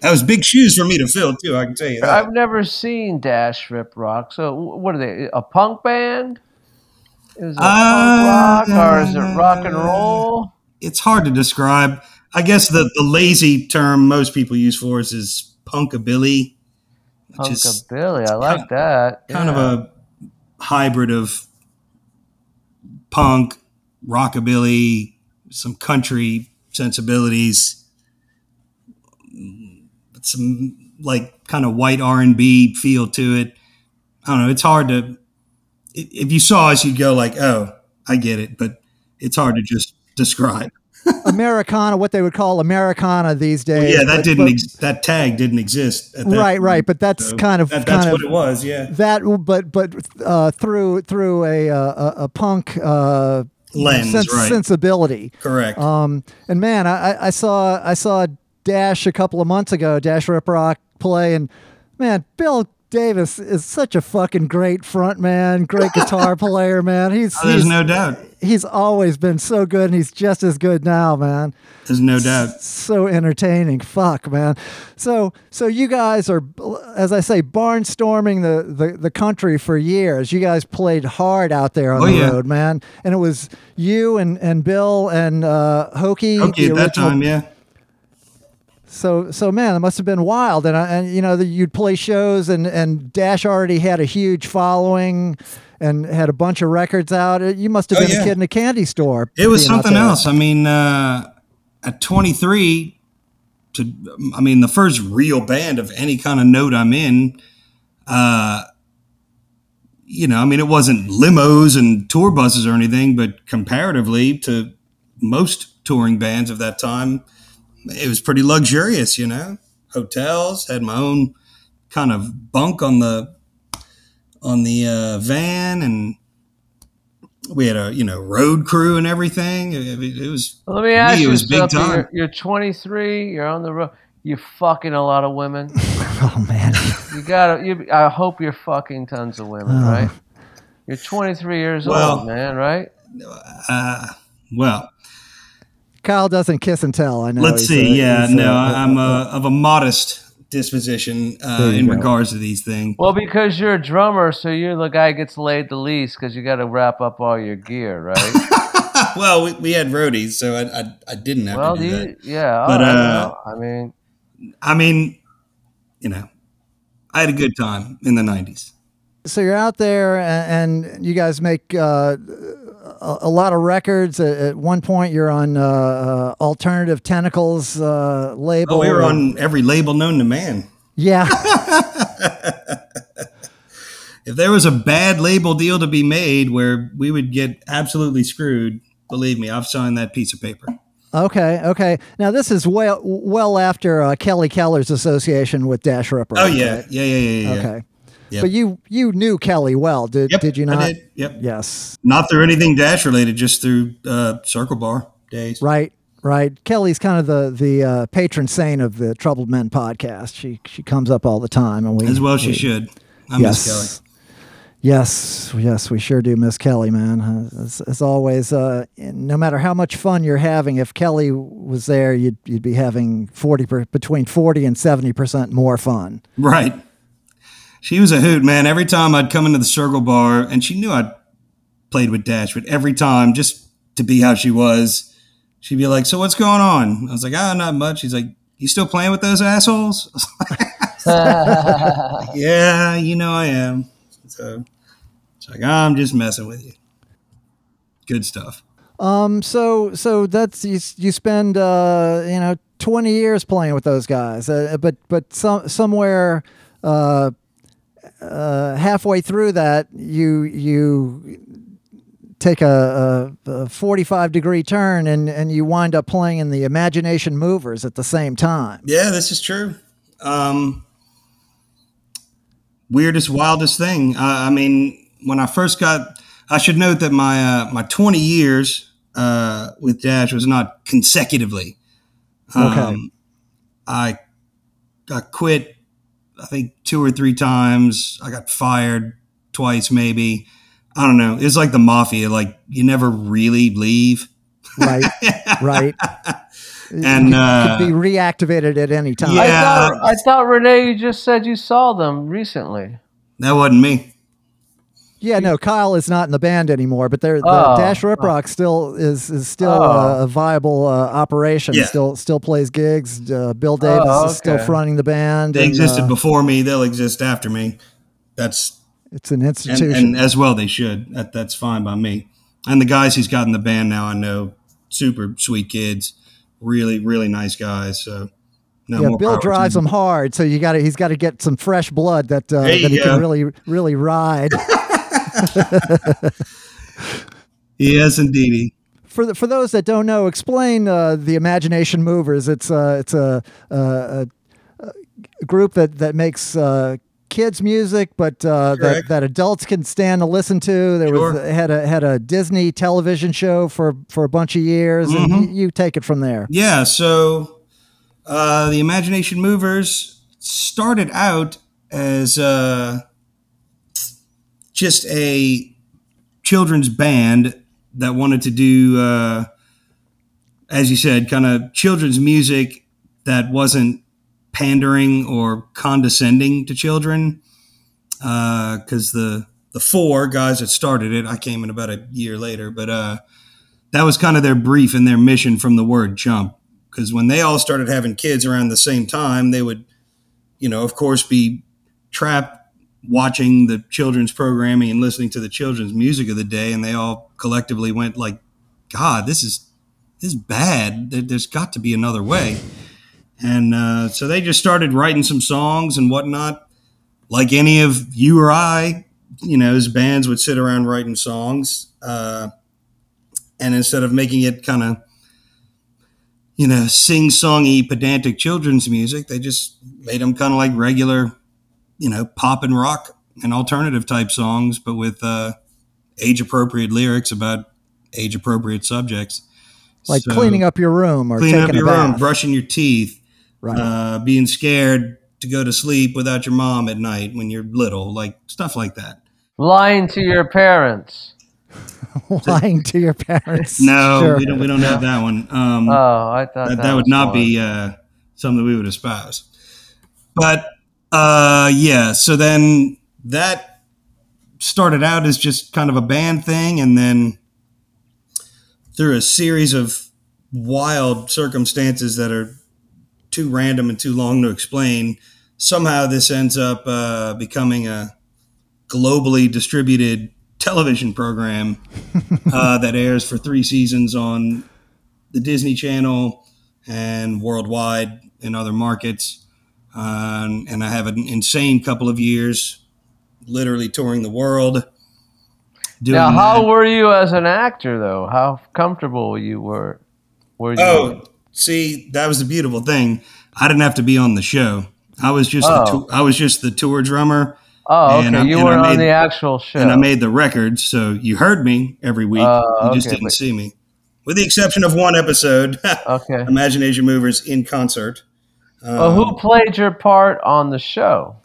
That was big shoes for me to fill too. I can tell you that. I've never seen Dash Rip Rock. So what are they? A punk band? Is it Uh, punk rock or is it rock and roll? It's hard to describe. I guess the, the lazy term most people use for us is punkabilly, which Punkabilly. I like that. kind of a hybrid of punk, rockabilly, some country sensibilities, some like kind of white R and B feel to it. I don't know. It's hard to. If you saw us, you'd go like, "Oh, I get it," but it's hard to just describe. Americana, what they would call Americana these days. yeah, that but- didn't. but- Ex- that tag didn't exist. At that right, right, but that's so kind of that, kind that's of what it was. Yeah, that, but but uh, through through a a, a- a punk uh, Lens, sens- right. sensibility. correct. Um, and man, I, I- I saw I saw Dash a couple of months ago, Dash Rip Rock play, and man, Bill Davis is such a fucking great front man, great guitar player, man. He's Oh, there's he's, no doubt. he's always been so good, and he's just as good now, man. There's no doubt. So entertaining, fuck, man. So so you guys are, as I say, barnstorming the the, the country for years. You guys played hard out there on Oh, the yeah. road, man. And it was you and and Bill and uh, Hoaky. Okay, the at that time, yeah. So so man, it must have been wild, and and you know that you'd play shows, and and Dash already had a huge following, and had a bunch of records out. Uh, You must have Oh, been yeah. a kid in a candy store. It was something else. I mean, uh, at 23, to I mean, the first real band of any kind of note I'm in, uh, you know, I mean, it wasn't limos and tour buses or anything, but comparatively to most touring bands of that time, it was pretty luxurious. You know, hotels had my own kind of bunk on the on the uh, van and we had a you know road crew and everything. It, it- it was Well, let me ask it you was big time. You're, you're 23. You're on the road. You're fucking a lot of women. Oh man, You gotta. You, I hope you're fucking tons of women, Oh. right? You're 23 years Well- old, man, right? uh, well. Kyle doesn't kiss and tell. I know. Let's He's see. a- yeah, he's a- no, a- I'm uh, of a modest disposition uh, in go. regards to these things. Well, because you're a drummer, so you're the guy who gets laid the least because you got to wrap up all your gear, right? well, we, we had roadies, so I I, I didn't have well, to do you, that. yeah. But, right, uh, well, I mean, I mean, you know, I had a good time in the '90s. so you're out there, and, and you guys make uh, a, a lot of records. At, at one point, you're on uh, uh, Alternative Tentacles uh, label. Oh, we were on every label known to man. Yeah. If there was a bad label deal to be made where we would get absolutely screwed, believe me, I've signed that piece of paper. Okay, okay. Now this is well well after uh, Kelly Keller's association with Dash Ripper. Oh yeah, yeah, yeah, yeah, yeah. Okay. Yep. But you you knew Kelly well, did Yep, did you not? I did. Yep. Yes. Not through anything dash related, just through uh, Circle Bar days. Right. Right. Kelly's kind of the the uh, patron saint of the Troubled Men podcast. She she comes up all the time, and we As well, she should. I yes. miss Kelly. Yes, yes, we sure do miss Kelly, man. As, as always, uh, no matter how much fun you're having, if Kelly was there, you'd you'd be having forty per, between forty and seventy percent more fun. Right. She was a hoot, man. Every time I'd come into the Circle Bar, and she knew I'd played with Dash, but every time, just to be how she was, she'd be like, "So what's going on?" I was like, "Ah, not much." She's like, "You still playing with those assholes?" Yeah, you know I am. So it's like I'm just messing with you. Good stuff. Um, so so that's you. You spend uh, you know twenty years playing with those guys, uh, but but some somewhere uh, uh, halfway through that, you you take a, a, a forty-five degree turn and and you wind up playing in the Imagination Movers at the same time. Yeah, this is true. Um, weirdest, wildest thing. Uh, I mean, when I first got, I should note that my uh, my 20 years uh, with Dash was not consecutively. Okay. Um, I I quit, I think two or three times. I got fired twice, maybe. I don't know. It's like the mafia. Like you never really leave. Right, right. And, could, uh, could be reactivated at any time. Yeah. I thought I thought Rene, you just said you saw them recently. That wasn't me. Yeah, no, Kyle is not in the band anymore, but they're, the Oh. Dash Rip Rock still is is still Oh. a, a viable uh, operation. Yeah. Still still plays gigs. Uh, Bill Davis Oh, is still fronting the band. They and, existed uh, before me. They'll exist after me. That's it's an institution. and as well they should. That, that's fine by me. And the guys he's got in the band now, I know, super sweet kids, really really nice guys. So no yeah, Bill drives them. him hard, so you got to he's got to get some fresh blood that uh, that he go. can really really ride. Yes, indeedy. for the, for those that don't know, explain uh, the Imagination Movers. It's uh, it's a, a, a, group that that makes uh, kids music, but uh, that, that adults can stand to listen to. There was Sure. had a had a Disney television show for for a bunch of years, Mm-hmm. you, you take it from there. Yeah. So uh, the Imagination Movers started out as uh, just a children's band that wanted to do, uh, as you said, kind of children's music that wasn't pandering or condescending to children. Because uh, the the four guys that started it, I came in about a year later, but uh, that was kind of their brief and their mission from the word jump. Because when they all started having kids around the same time, they would, you know, of course, be trapped watching the children's programming and listening to the children's music of the day, and they all collectively went like, "God, this is this is bad. There's got to be another way." And uh, so they just started writing some songs and whatnot, like any of you or I, you know, as bands would sit around writing songs, uh, and instead of making it kind of you know, sing songy, pedantic children's music. They just made them kind of like regular, you know, pop and rock and alternative type songs, but with uh, age appropriate lyrics about age appropriate subjects. Like so, cleaning up your room or cleaning up your room, brushing your teeth, right. uh, being scared to go to sleep without your mom at night when you're little, like stuff like that. Lying to your parents. lying to your parents. No, sure. we don't. We don't have that one. Um, oh, I thought that, that, that would not fun. be uh, something we would espouse. But uh, yeah, so then that started out as just kind of a band thing, and then through a series of wild circumstances that are too random and too long to explain, somehow this ends up uh, becoming a globally distributed television program uh, that airs for three seasons on the Disney Channel and worldwide in other markets. Uh, and I have an insane couple of years, literally touring the world. now, how that. were you as an actor, though? How comfortable you were? Were you? Oh, see, that was the beautiful thing. I didn't have to be on the show. I was just oh. the I was just the tour drummer Oh, okay. And, you were on the actual show, and I made the records, so you heard me every week. Uh, you just okay, didn't but, see me, with the exception of one episode. okay. Imagination Movers in concert. Um, well, who played your part on the show?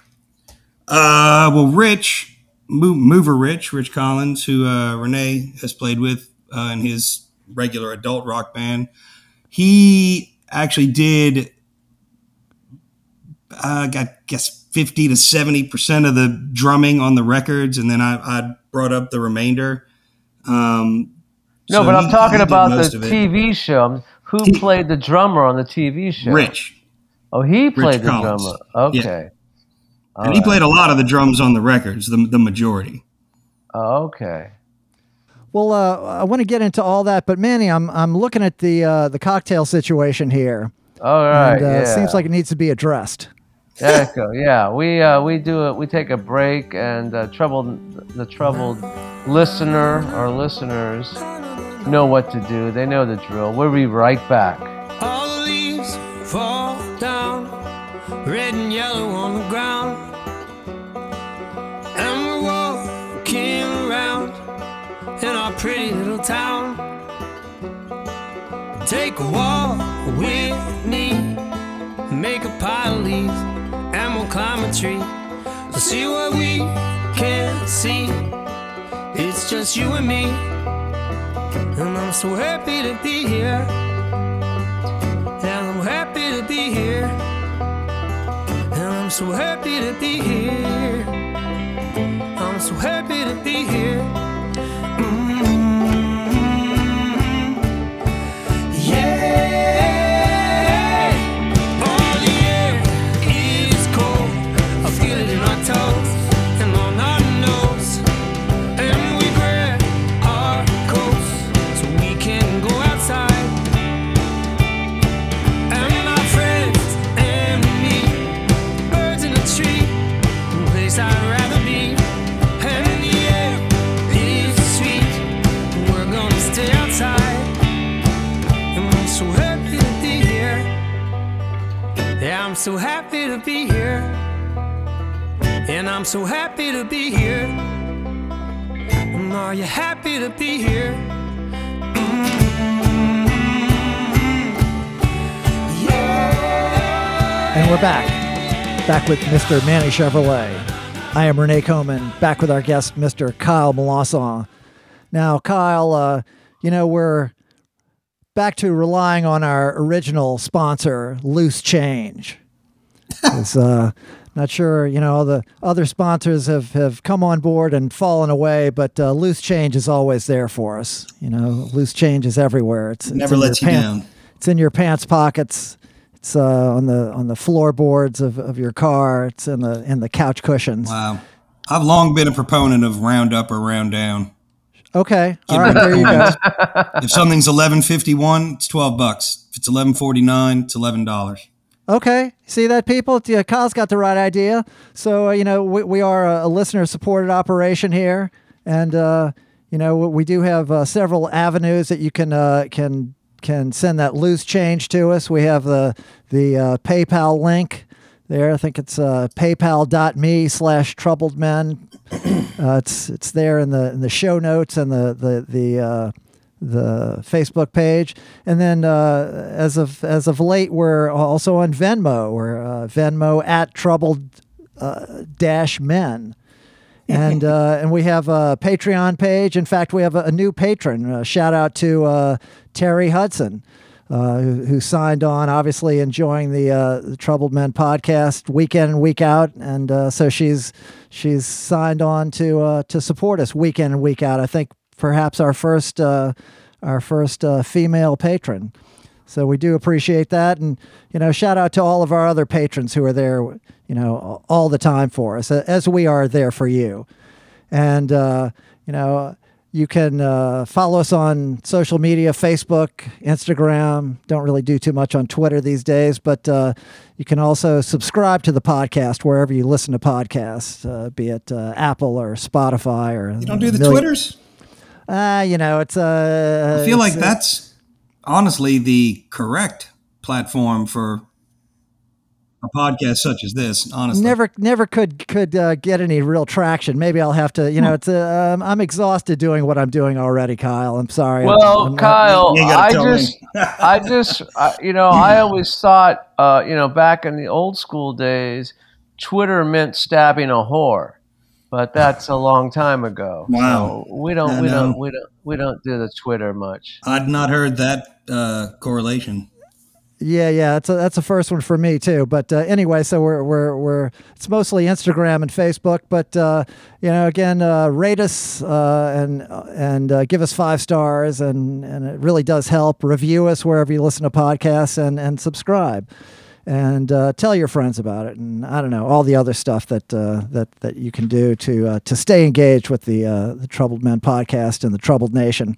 Uh, well, Rich Mover, Rich Rich Collins, who uh, Rene has played with uh, in his regular adult rock band. He actually did. Uh, I guess 50 to 70% of the drumming on the records. And then I, I brought up the remainder. Um, no, so but he, I'm talking about the TV show. Who he, played the drummer on the TV show? Rich. Oh, he played Rich the Collins. drummer. Okay. Yeah. And right. he played a lot of the drums on the records, the, the majority. Oh, okay. Well, uh, I want to get into all that, but Manny, I'm I'm looking at the uh, the cocktail situation here. All right. And, uh, yeah. It seems like it needs to be addressed. Echo, yeah. We uh, we do it. We take a break, and uh, troubled the troubled listener or listeners know what to do. They know the drill. We'll be right back. Red and yellow on the ground, and we're walking around in our pretty little town. Take a walk with me, make a pile of leaves and we'll climb a tree. We'll see what we can't see. It's just you and me, and I'm so happy to be here. And I'm happy to be here. I'm so happy to be here. I'm so happy to be here. So happy to be here. And I'm so happy to be here. And are you happy to be here? Mm-hmm. And we're back. back with Mr. Manny Chevrolet. I am Rene Coman, back with our guest, Mr. Kyle Melanson. Now, Kyle, uh, you know, we're back to relying on our original sponsor, Loose Change. It's, uh, not sure, you know, all the other sponsors have, have come on board and fallen away, but uh, Loose Change is always there for us. You know, Loose Change is everywhere. It's, it's Never your lets you pant- down. It's in your pants pockets. It's uh, on the on the floorboards of, of your car. It's in the in the couch cushions. Wow. I've long been a proponent of round up or round down. Okay, all right, there you go. If something's eleven fifty one, it's twelve bucks. If it's eleven forty nine, it's eleven dollars. Okay, see that, people? Yeah, Kyle's got the right idea. So uh, you know, we, we are a, a listener-supported operation here, and uh, you know, we do have uh, several avenues that you can uh, can can send that loose change to us. We have the the uh, PayPal link there. I think it's uh, PayPal.me slash troubled men. It's it's there in the in the show notes and the the the. The Facebook page, and then uh, as of as of late, we're also on Venmo. We're uh, Venmo at troubled uh, dash men, and uh, and we have a Patreon page. In fact, we have a, a new patron. Uh, shout out to uh, Terry Hudson. Uh, who, who signed on? Obviously, enjoying the, uh, the Troubled Men podcast week in and week out, and uh, so she's she's signed on to uh, to support us week in and week out. I think perhaps our first uh, our first uh, female patron. So we do appreciate that, and you know, shout out to all of our other patrons who are there, you know, all the time for us, as we are there for you. And uh, you know, you can uh, follow us on social media: Facebook, Instagram. Don't really do too much on Twitter these days, but uh, you can also subscribe to the podcast wherever you listen to podcasts, uh, be it uh, Apple or Spotify or You don't do the million- Twitters? Uh, you know, it's uh, I feel like uh, that's honestly the correct platform for a podcast such as this. Honestly, never never could could uh, get any real traction. Maybe I'll have to. You know, it's uh, um, I'm exhausted doing what I'm doing already, Kyle. I'm sorry. I'm- Well, I'm Kyle, You ain't gotta I just, I just, I, you know, I always thought, uh, you know, back in the old school days, Twitter meant stabbing a whore, but that's a long time ago. Wow. So we don't, I we know. don't, we don't, we don't do the Twitter much. I'd not heard that uh, correlation. Yeah, yeah, that's a that's a first one for me too. But uh, anyway, so we're we're we're it's mostly Instagram and Facebook. But uh, you know, again, uh, rate us uh, and and uh, give us five stars, and and it really does help. Review us wherever you listen to podcasts, and and subscribe, and uh, tell your friends about it, and I don't know all the other stuff that uh, that that you can do to uh, to stay engaged with the uh, the Troubled Men podcast and the Troubled Nation.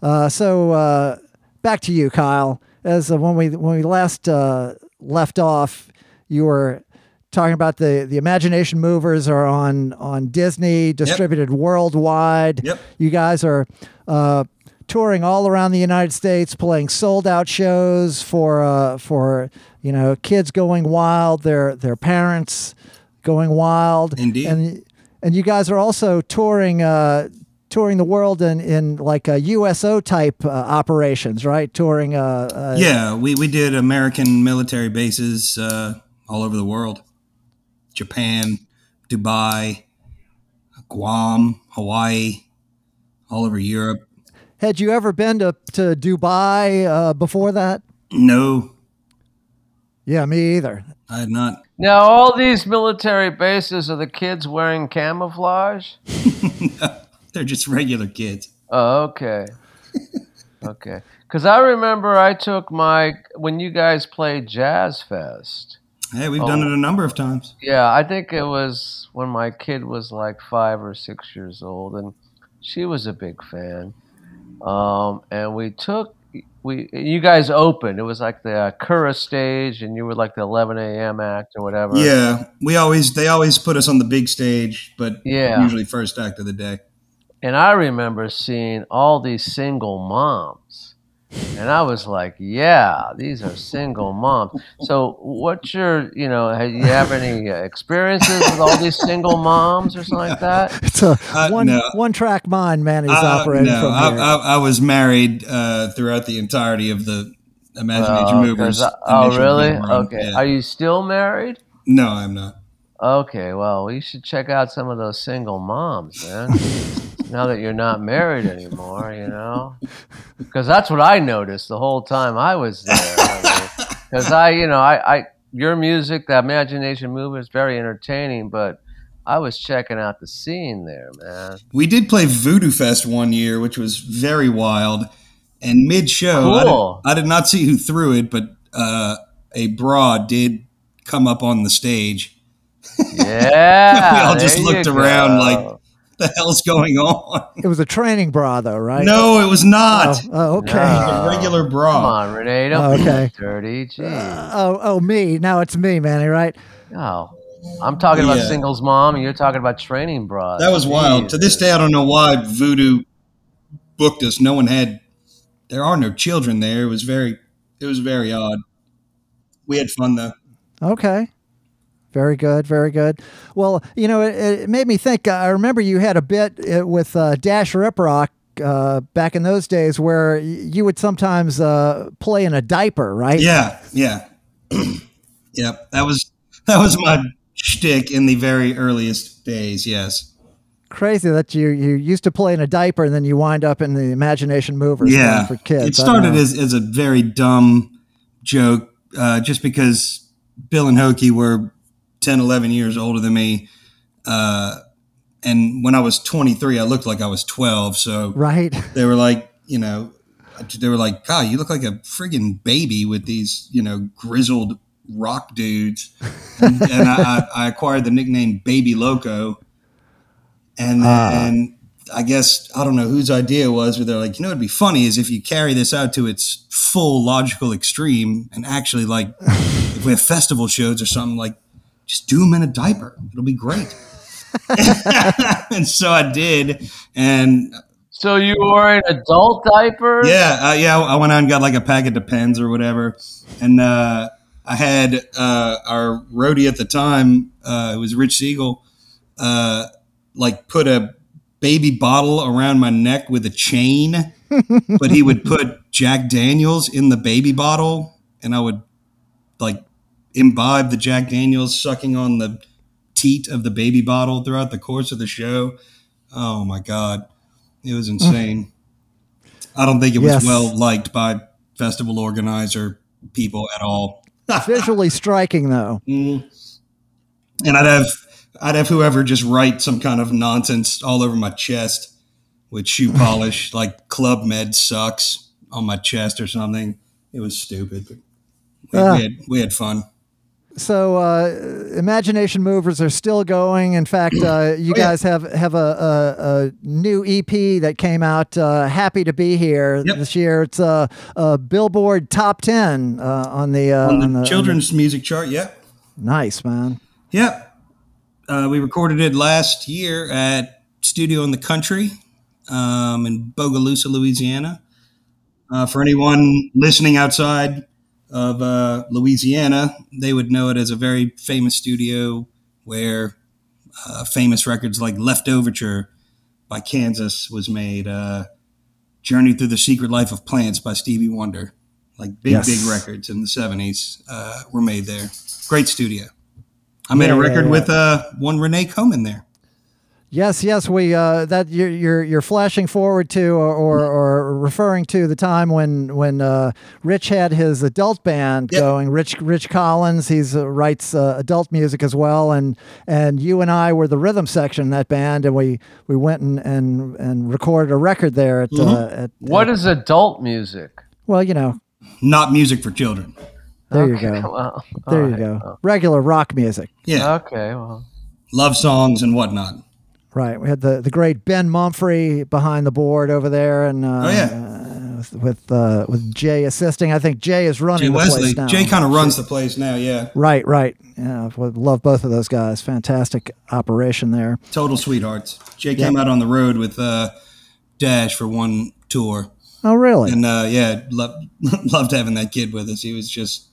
Uh, so uh, back to you, Kyle. As uh, when we when we last uh, left off, you were talking about the the Imagination Movers are on on Disney, distributed worldwide. Yep. You guys are. Uh, touring all around the United States, playing sold out shows for uh, for you know kids going wild, their their parents going wild, Indeed. and and you guys are also touring uh, touring the world in in like a USO type uh, operations, right? Touring. Uh, uh, Yeah, we, we did American military bases uh, all over the world Japan, Dubai, Guam, Hawaii, all over Europe. Had you ever been to to Dubai uh, before that? No, Yeah, me either. I had not. Now, all these military bases are the kids wearing camouflage. They're just regular kids. Oh, okay. okay. Because I remember I took my, when you guys played Jazz Fest. Hey, we've done Oh. it a number of times. Yeah, I think it was when my kid was like five or six years old, and she was a big fan. Um, and we took, we you guys opened. It was like the uh, Kura stage, and you were like the 11 a.m. act or whatever. Yeah, we always they always put us on the big stage, but Yeah. usually first act of the day. And I remember seeing all these single moms. And I was like, yeah, these are single moms. So, what's your, you know, have you have any uh, experiences with all these single moms or something like that? It's a Uh, one no. one track mind man he's Uh, operating no, from I, here. I, I was married uh, throughout the entirety of the Imagination Oh, Movers. 'cause I- oh, really? Okay. Yeah. Are you still married? No, I'm not. Okay, well, you should check out some of those single moms, man. now that you're not married anymore, you know, because that's what I noticed the whole time I was there. Because I, you know, I, I, your music, the Imagination Mover, is very entertaining, but I was checking out the scene there, man. We did play Voodoo Fest one year, which was very wild. And mid show, I, Cool. did, I did not see who threw it, but uh, a bra did come up on the stage. Yeah, We all just looked around go. like, the hell's going on? It was a training bra, though, right? No, it was not. Oh, oh, okay. No. A regular bra. Come on, Rene, don't Oh, be okay. dirty. Jeez. Uh, oh, oh, me. Now it's me, Manny, right? No. I'm talking about singles mom, and you're talking about training bras. That was wild. To this day, I don't know why Voodoo booked us. No one had. There are no children there. It was very. It was very odd. We had fun though. Okay. Very good, very good. Well, you know, it, it made me think. I remember you had a bit uh, with uh, Dash Rip Rock uh, back in those days where y- you would sometimes uh, play in a diaper, right? Yeah, yeah, yep. That was that was my shtick in the very earliest days. Yes. Crazy that you you used to play in a diaper and then you wind up in the Imagination Movers Yeah. for kids. It started as, as a very dumb joke, uh, just because Bill and Hoaky were 10, 11 years older than me. Uh, and when I was 23, I looked like I was 12. So right. they were like, you know, they were like, God, you look like a friggin' baby with these, you know, grizzled rock dudes. And, and I, I, acquired the nickname Baby Loco. And then I guess, I don't know whose idea it was, but they're like, you know, it'd be funny is if you carry this out to its full logical extreme and actually, like, if we have festival shows or something, like, just do them in a diaper. It'll be great. and so I did. And So you wore an adult diaper? yeah, uh, yeah. I went out and got like a pack of Depends or whatever, and uh, I had uh, our roadie at the time. Uh, it was Rich Siegel. Uh, like put a baby bottle around my neck with a chain, but he would put Jack Daniels in the baby bottle, and I would like imbibe the Jack Daniels, sucking on the teat of the baby bottle throughout the course of the show. Oh my god, it was insane. I don't think it was Yes. well liked by festival organizer people at all. Visually striking, though. Mm. And I'd have I'd have whoever just write some kind of nonsense all over my chest with shoe polish, like Club Med sucks on my chest or something. It was stupid. But we, Ah. we had we had fun. So, uh, Imagination Movers are still going. In fact, uh, you Oh, yeah. guys have have a, a, a new EP that came out. Uh, Happy to be here Yep. this year. It's a, a Billboard Top Ten uh, on the uh, On the, on the- children's music chart, Yep. nice man. Yep. Uh, we recorded it last year at Studio in the Country um, in Bogalusa, Louisiana. Uh, for anyone listening outside of uh, Louisiana, they would know it as a very famous studio where uh, famous records like Leftoverture by Kansas was made, uh, Journey Through the Secret Life of Plants by Stevie Wonder. Like big, Yes. big records in the 70s uh, were made there. Great studio. I made Yeah, a record yeah. with uh, one Rene Coman there. Yes, yes, we uh, that you're, you're you're flashing forward to or, or, or referring to the time when when uh, Rich had his adult band Yep. going. Rich Rich Collins, he's uh, writes uh, adult music as well, and and you and I were the rhythm section in that band, and we we went and and, and recorded a record there at, uh, Mm-hmm. at What is adult music? well, you know, Not music for children. there you go, Well, there you right. go, regular rock music. Yeah. Okay, well, Love songs and whatnot. Right, we had the, the great Ben Mumphrey behind the board over there, and uh, Oh, yeah. uh, with with, uh, with Jay assisting. I think Jay is running Jay the Wesley. place now. Jay kind of runs the place now, yeah. Right, right. Yeah, would love both of those guys. Fantastic operation there. Total sweethearts. Jay came out on the road with uh, Dash for one tour. Oh, really? And uh, yeah, loved, loved having that kid with us. He was just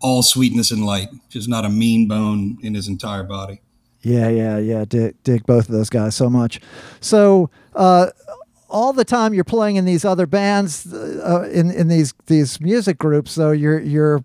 all sweetness and light, just not a mean bone in his entire body. Yeah, yeah, yeah. Dig, dig both of those guys so much. So, uh, all the time you're playing in these other bands, uh, in in these these music groups. So you're you're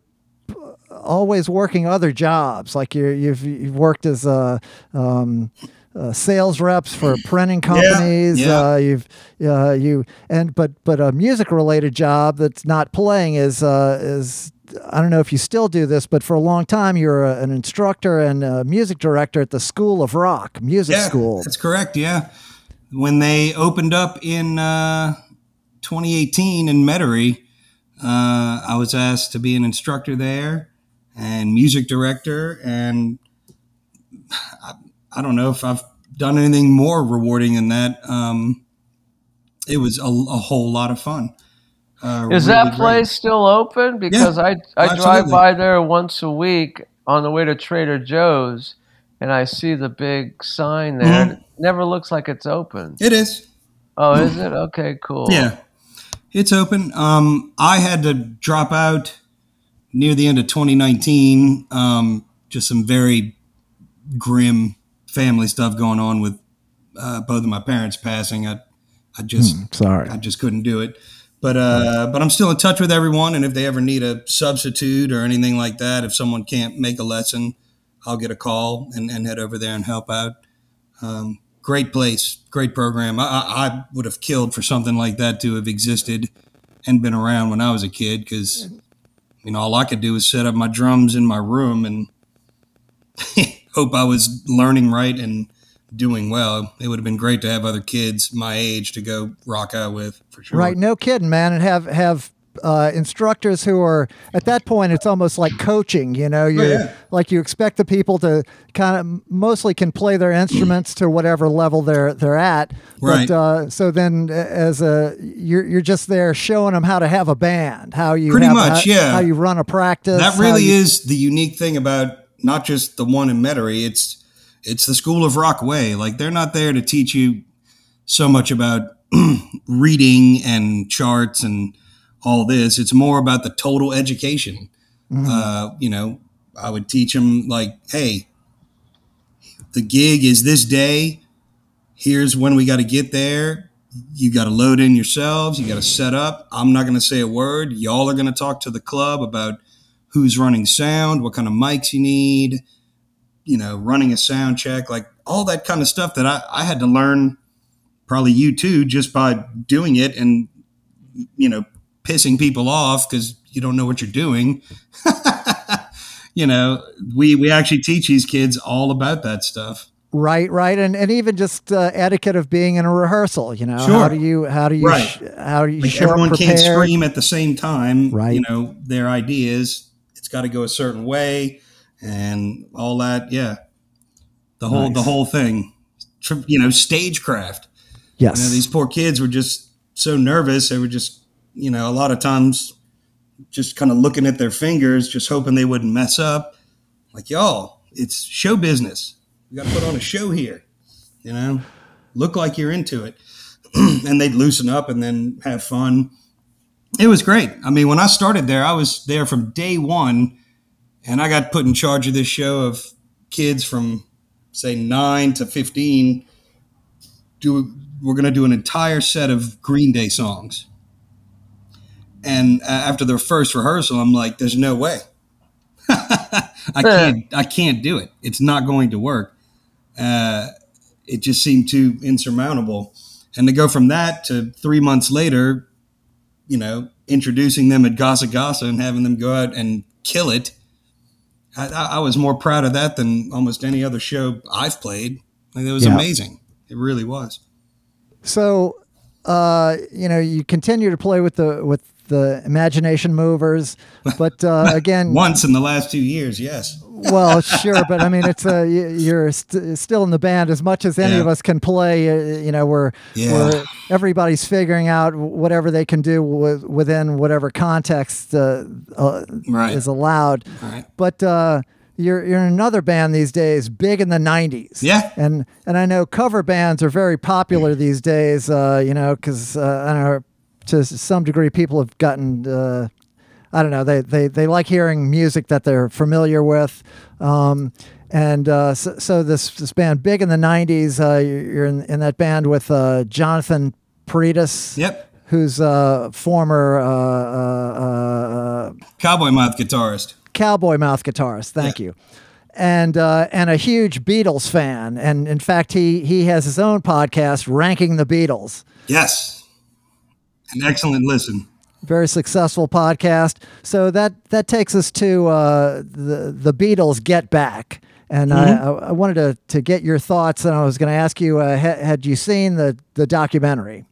always working other jobs. Like you, you've you've worked as a um, uh, sales reps for printing companies. yeah. Uh, you've uh, you and but but a music related job that's not playing is uh, is I don't know if you still do this, but for a long time you were a, an instructor and a music director at the School of Rock Music yeah, School. That's correct. Yeah, when they opened up in uh, 2018 in Metairie, uh, I was asked to be an instructor there and music director, and I, I don't know if I've done anything more rewarding than that. Um, it was a, a whole lot of fun. Uh, Is really that great. place still open? Because I I drive by there once a week on the way to Trader Joe's, and I see the big sign there. Mm-hmm. It never looks like it's open. It is. Oh, is it? Okay, cool. Yeah, it's open. Um, I had to drop out near the end of 2019. Um, just some very grim family stuff going on with uh, both of my parents passing. I, I just, Sorry. I just couldn't do it. But, uh, but I'm still in touch with everyone, and if they ever need a substitute or anything like that, if someone can't make a lesson, I'll get a call and, and head over there and help out. Um, great place, great program. I, I I would have killed for something like that to have existed and been around when I was a kid because, you know, all I could do was set up my drums in my room and hope I was learning right and doing well. It would have been great to have other kids my age to go rock out with for sure. Right, no kidding, man, and have have uh, instructors who are at that point. It's almost like coaching. You know, you Oh, yeah. like you expect the people to kind of mostly can play their instruments to whatever level they're they're at. Right. But uh, so then, as a you're you're just there showing them how to have a band, how you Pretty much, how, yeah. how you run a practice. that really you- is the unique thing about not just the one in Metairie. It's it's the School of Rock way. Like they're not there to teach you so much about reading and charts and all this. It's more about the total education. Uh, you know, I would teach them like, hey, the gig is this day. Here's when we got to get there. You got to load in yourselves. You got to set up. I'm not going to say a word. Y'all are going to talk to the club about who's running sound, what kind of mics you need, you know, running a sound check, like all that kind of stuff that I, I had to learn, probably you too, just by doing it and, you know, pissing people off because you don't know what you're doing. you know, we, we actually teach these kids all about that stuff. Right, right, and and even just uh, etiquette of being in a rehearsal. You know, how do you how do you Right. how do you Like everyone prepared? can't scream at the same time. Right. You know, their ideas, it's got to go a certain way and all that. Yeah. The whole, the whole thing, you know, stagecraft. Yes, You know, these poor kids were just so nervous. They were just, you know, a lot of times just kind of looking at their fingers, just hoping they wouldn't mess up. Like, y'all, it's show business. We got to put on a show here, you know, look like you're into it. and they'd loosen up and then have fun. It was great. I mean, when I started there, I was there from day one, and I got put in charge of this show of kids from, say, nine to 15 do we're going to do an entire set of Green Day songs. And uh, after the first rehearsal, I'm like, "There's no way. I can't. I can't do it. It's not going to work." Uh, it just seemed too insurmountable. And to go from that to three months later, you know, introducing them at Gasa Gasa and having them go out and kill it, I, I was more proud of that than almost any other show I've played. Like, it was Yeah. amazing. It really was. So, uh, you know, you continue to play with the with the imagination movers, but uh, again, Once in the last two years, yes. Well, sure, but I mean, it's a you- you're st- still in the band as much as any Yeah. of us can play. Uh, you know, we're, Yeah. we're everybody's figuring out whatever they can do with, within whatever context uh, uh, Right. is allowed. Right. But uh, you're you're in another band these days, big in the '90s. Yeah. and and I know cover bands are very popular these days. Uh, you know, because uh, I don't know to some degree people have gotten. I don't know. They, they they like hearing music that they're familiar with, um, and uh, so, so this this band big in the '90s. Uh, you're in, in that band with uh, Jonathan Pretus, Yep. who's a former uh, uh, uh, Cowboy mouth guitarist. cowboy mouth guitarist. Thank you. And uh, and a huge Beatles fan, and in fact, he he has his own podcast ranking the Beatles. Yes. An excellent listen. Very successful podcast. So that that takes us to uh, the the Beatles Get Back, and I, I, I wanted to to get your thoughts. And I was going to ask you, uh, ha- had you seen the the documentary?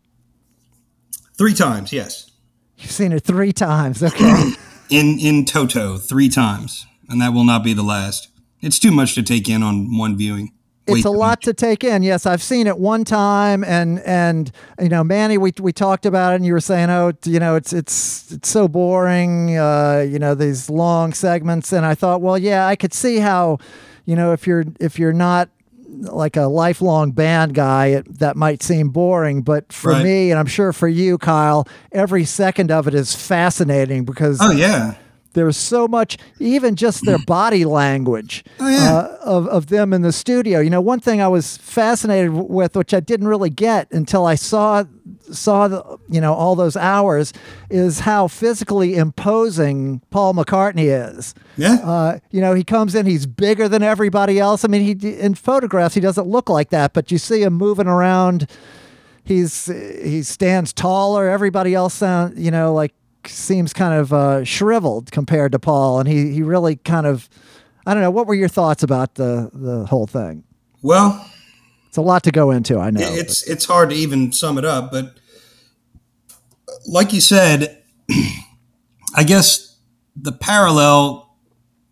Three times, yes. You've seen it three times. Okay, In in toto, three times. And that will not be the last. It's too much to take in on one viewing. It's a lot to take in. Yes, I've seen it one time, and and you know, Manny, we we talked about it, and you were saying, oh, you know, it's it's it's so boring. Uh, you know, these long segments, and I thought, well, yeah, I could see how, you know, if you're if you're not like a lifelong band guy, it, that might seem boring. But for Right. me, and I'm sure for you, Kyle, every second of it is fascinating because Oh yeah. There's so much, even just their body language Oh, yeah. uh, of, of them in the studio. You know, one thing I was fascinated with, which I didn't really get until I saw saw the, you know all those hours, is how physically imposing Paul McCartney is. Yeah. Uh, you know, he comes in, he's bigger than everybody else. I mean, he in photographs he doesn't look like that, but you see him moving around. He's he stands taller. Everybody else sound you know like seems kind of uh, shriveled compared to Paul, and he he really kind of I don't know. What were your thoughts about the the whole thing? well, It's a lot to go into. I know. it's it's hard to even sum it up, but like you said, I guess the parallel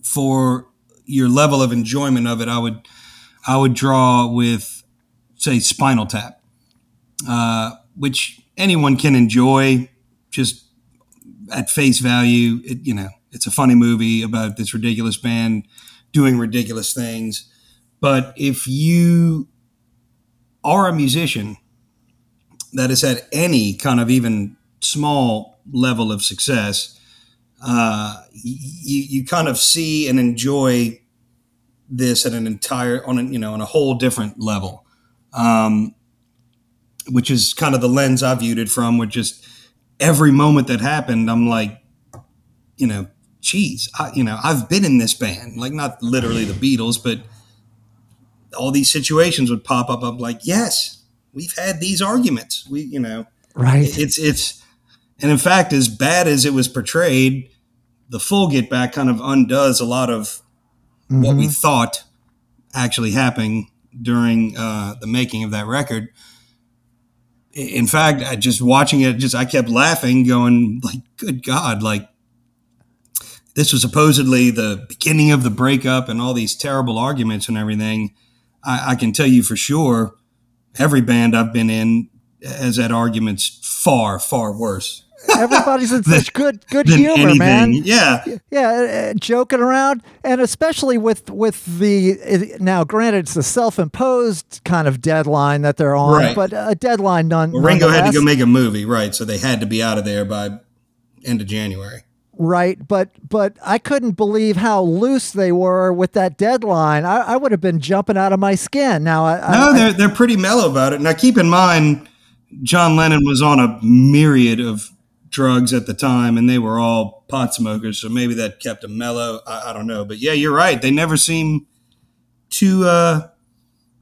for your level of enjoyment of it, I would I would draw with say Spinal Tap, uh, which anyone can enjoy just at face value. It, you know, it's a funny movie about this ridiculous band doing ridiculous things. But if you are a musician that has had any kind of even small level of success, uh, you, you kind of see and enjoy this at an entire on a, you know on a whole different level, um, which is kind of the lens I viewed it from. which just every moment that happened, I'm like, you know, geez, I, you know, I've been in this band, like not literally the Beatles, but all these situations would pop up. I'm like, yes, we've had these arguments. We, you know, right. it's it's, and in fact, as bad as it was portrayed, the full Get Back kind of undoes a lot of what we thought actually happening during uh, the making of that record. In fact, I just watching it, just I kept laughing, going like, "Good God!" Like this was supposedly the beginning of the breakup and all these terrible arguments and everything. I, I can tell you for sure, every band I've been in has had arguments far, far worse Everybody's in such good good humor, anything. man. Yeah, Yeah, uh, joking around, and especially with with the it- now. Granted, it's a self-imposed kind of deadline that they're on, Right. but a deadline none. well, Ringo had to go make a movie, right? So they had to be out of there by end of January. right, but but I couldn't believe how loose they were with that deadline. I, I would have been jumping out of my skin. Now, I, No, I, they're they're pretty mellow about it. Now, keep in mind, John Lennon was on a myriad of drugs at the time, and they were all pot smokers, so maybe that kept them mellow. I, I don't know, but yeah, you're right. They never seem too uh,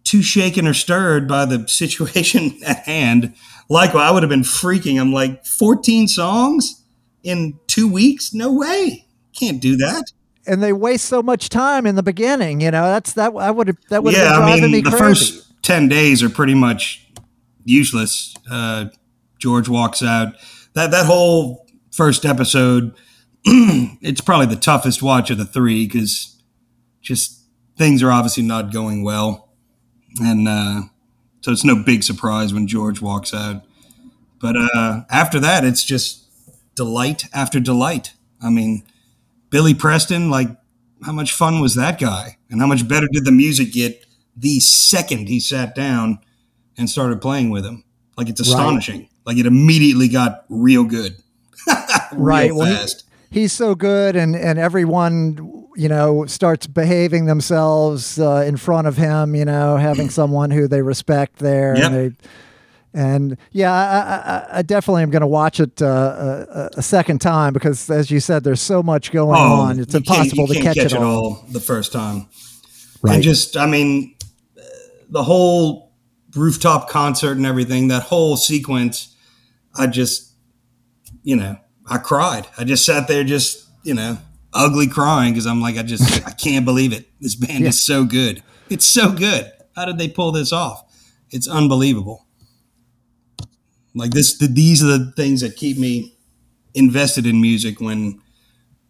too shaken or stirred by the situation at hand. Likewise, I would have been freaking. I'm like, 14 songs in two weeks? No way. Can't do that. and they waste so much time in the beginning. You know, that's that. I would have that would have yeah, been I mean, me the crazy. first 10 days are pretty much useless. Uh, George walks out. That, that whole first episode, it's probably the toughest watch of the three because just things are obviously not going well. And uh, so it's no big surprise when George walks out. But uh, after that, it's just delight after delight. I mean, Billy Preston, like, how much fun was that guy? And how much better did the music get the second he sat down and started playing with him? Like, it's astonishing. Like, it immediately got real good. real Right, well, he- fast. he's so good and and everyone you know starts behaving themselves uh, in front of him you know having someone who they respect there Yep. and they And yeah, I, I, I definitely am going to watch it uh, a, a second time because, as you said, there's so much going on. It's Oh, impossible to can't catch, it all. the first time. Right. And just, I mean, the whole rooftop concert and everything, that whole sequence, I just, you know, I cried. I just sat there, just, you know, ugly crying because I'm like, I just, I can't believe it. This band is so good. It's so good. How did they pull this off? It's unbelievable. Like this, the, these are the things that keep me invested in music when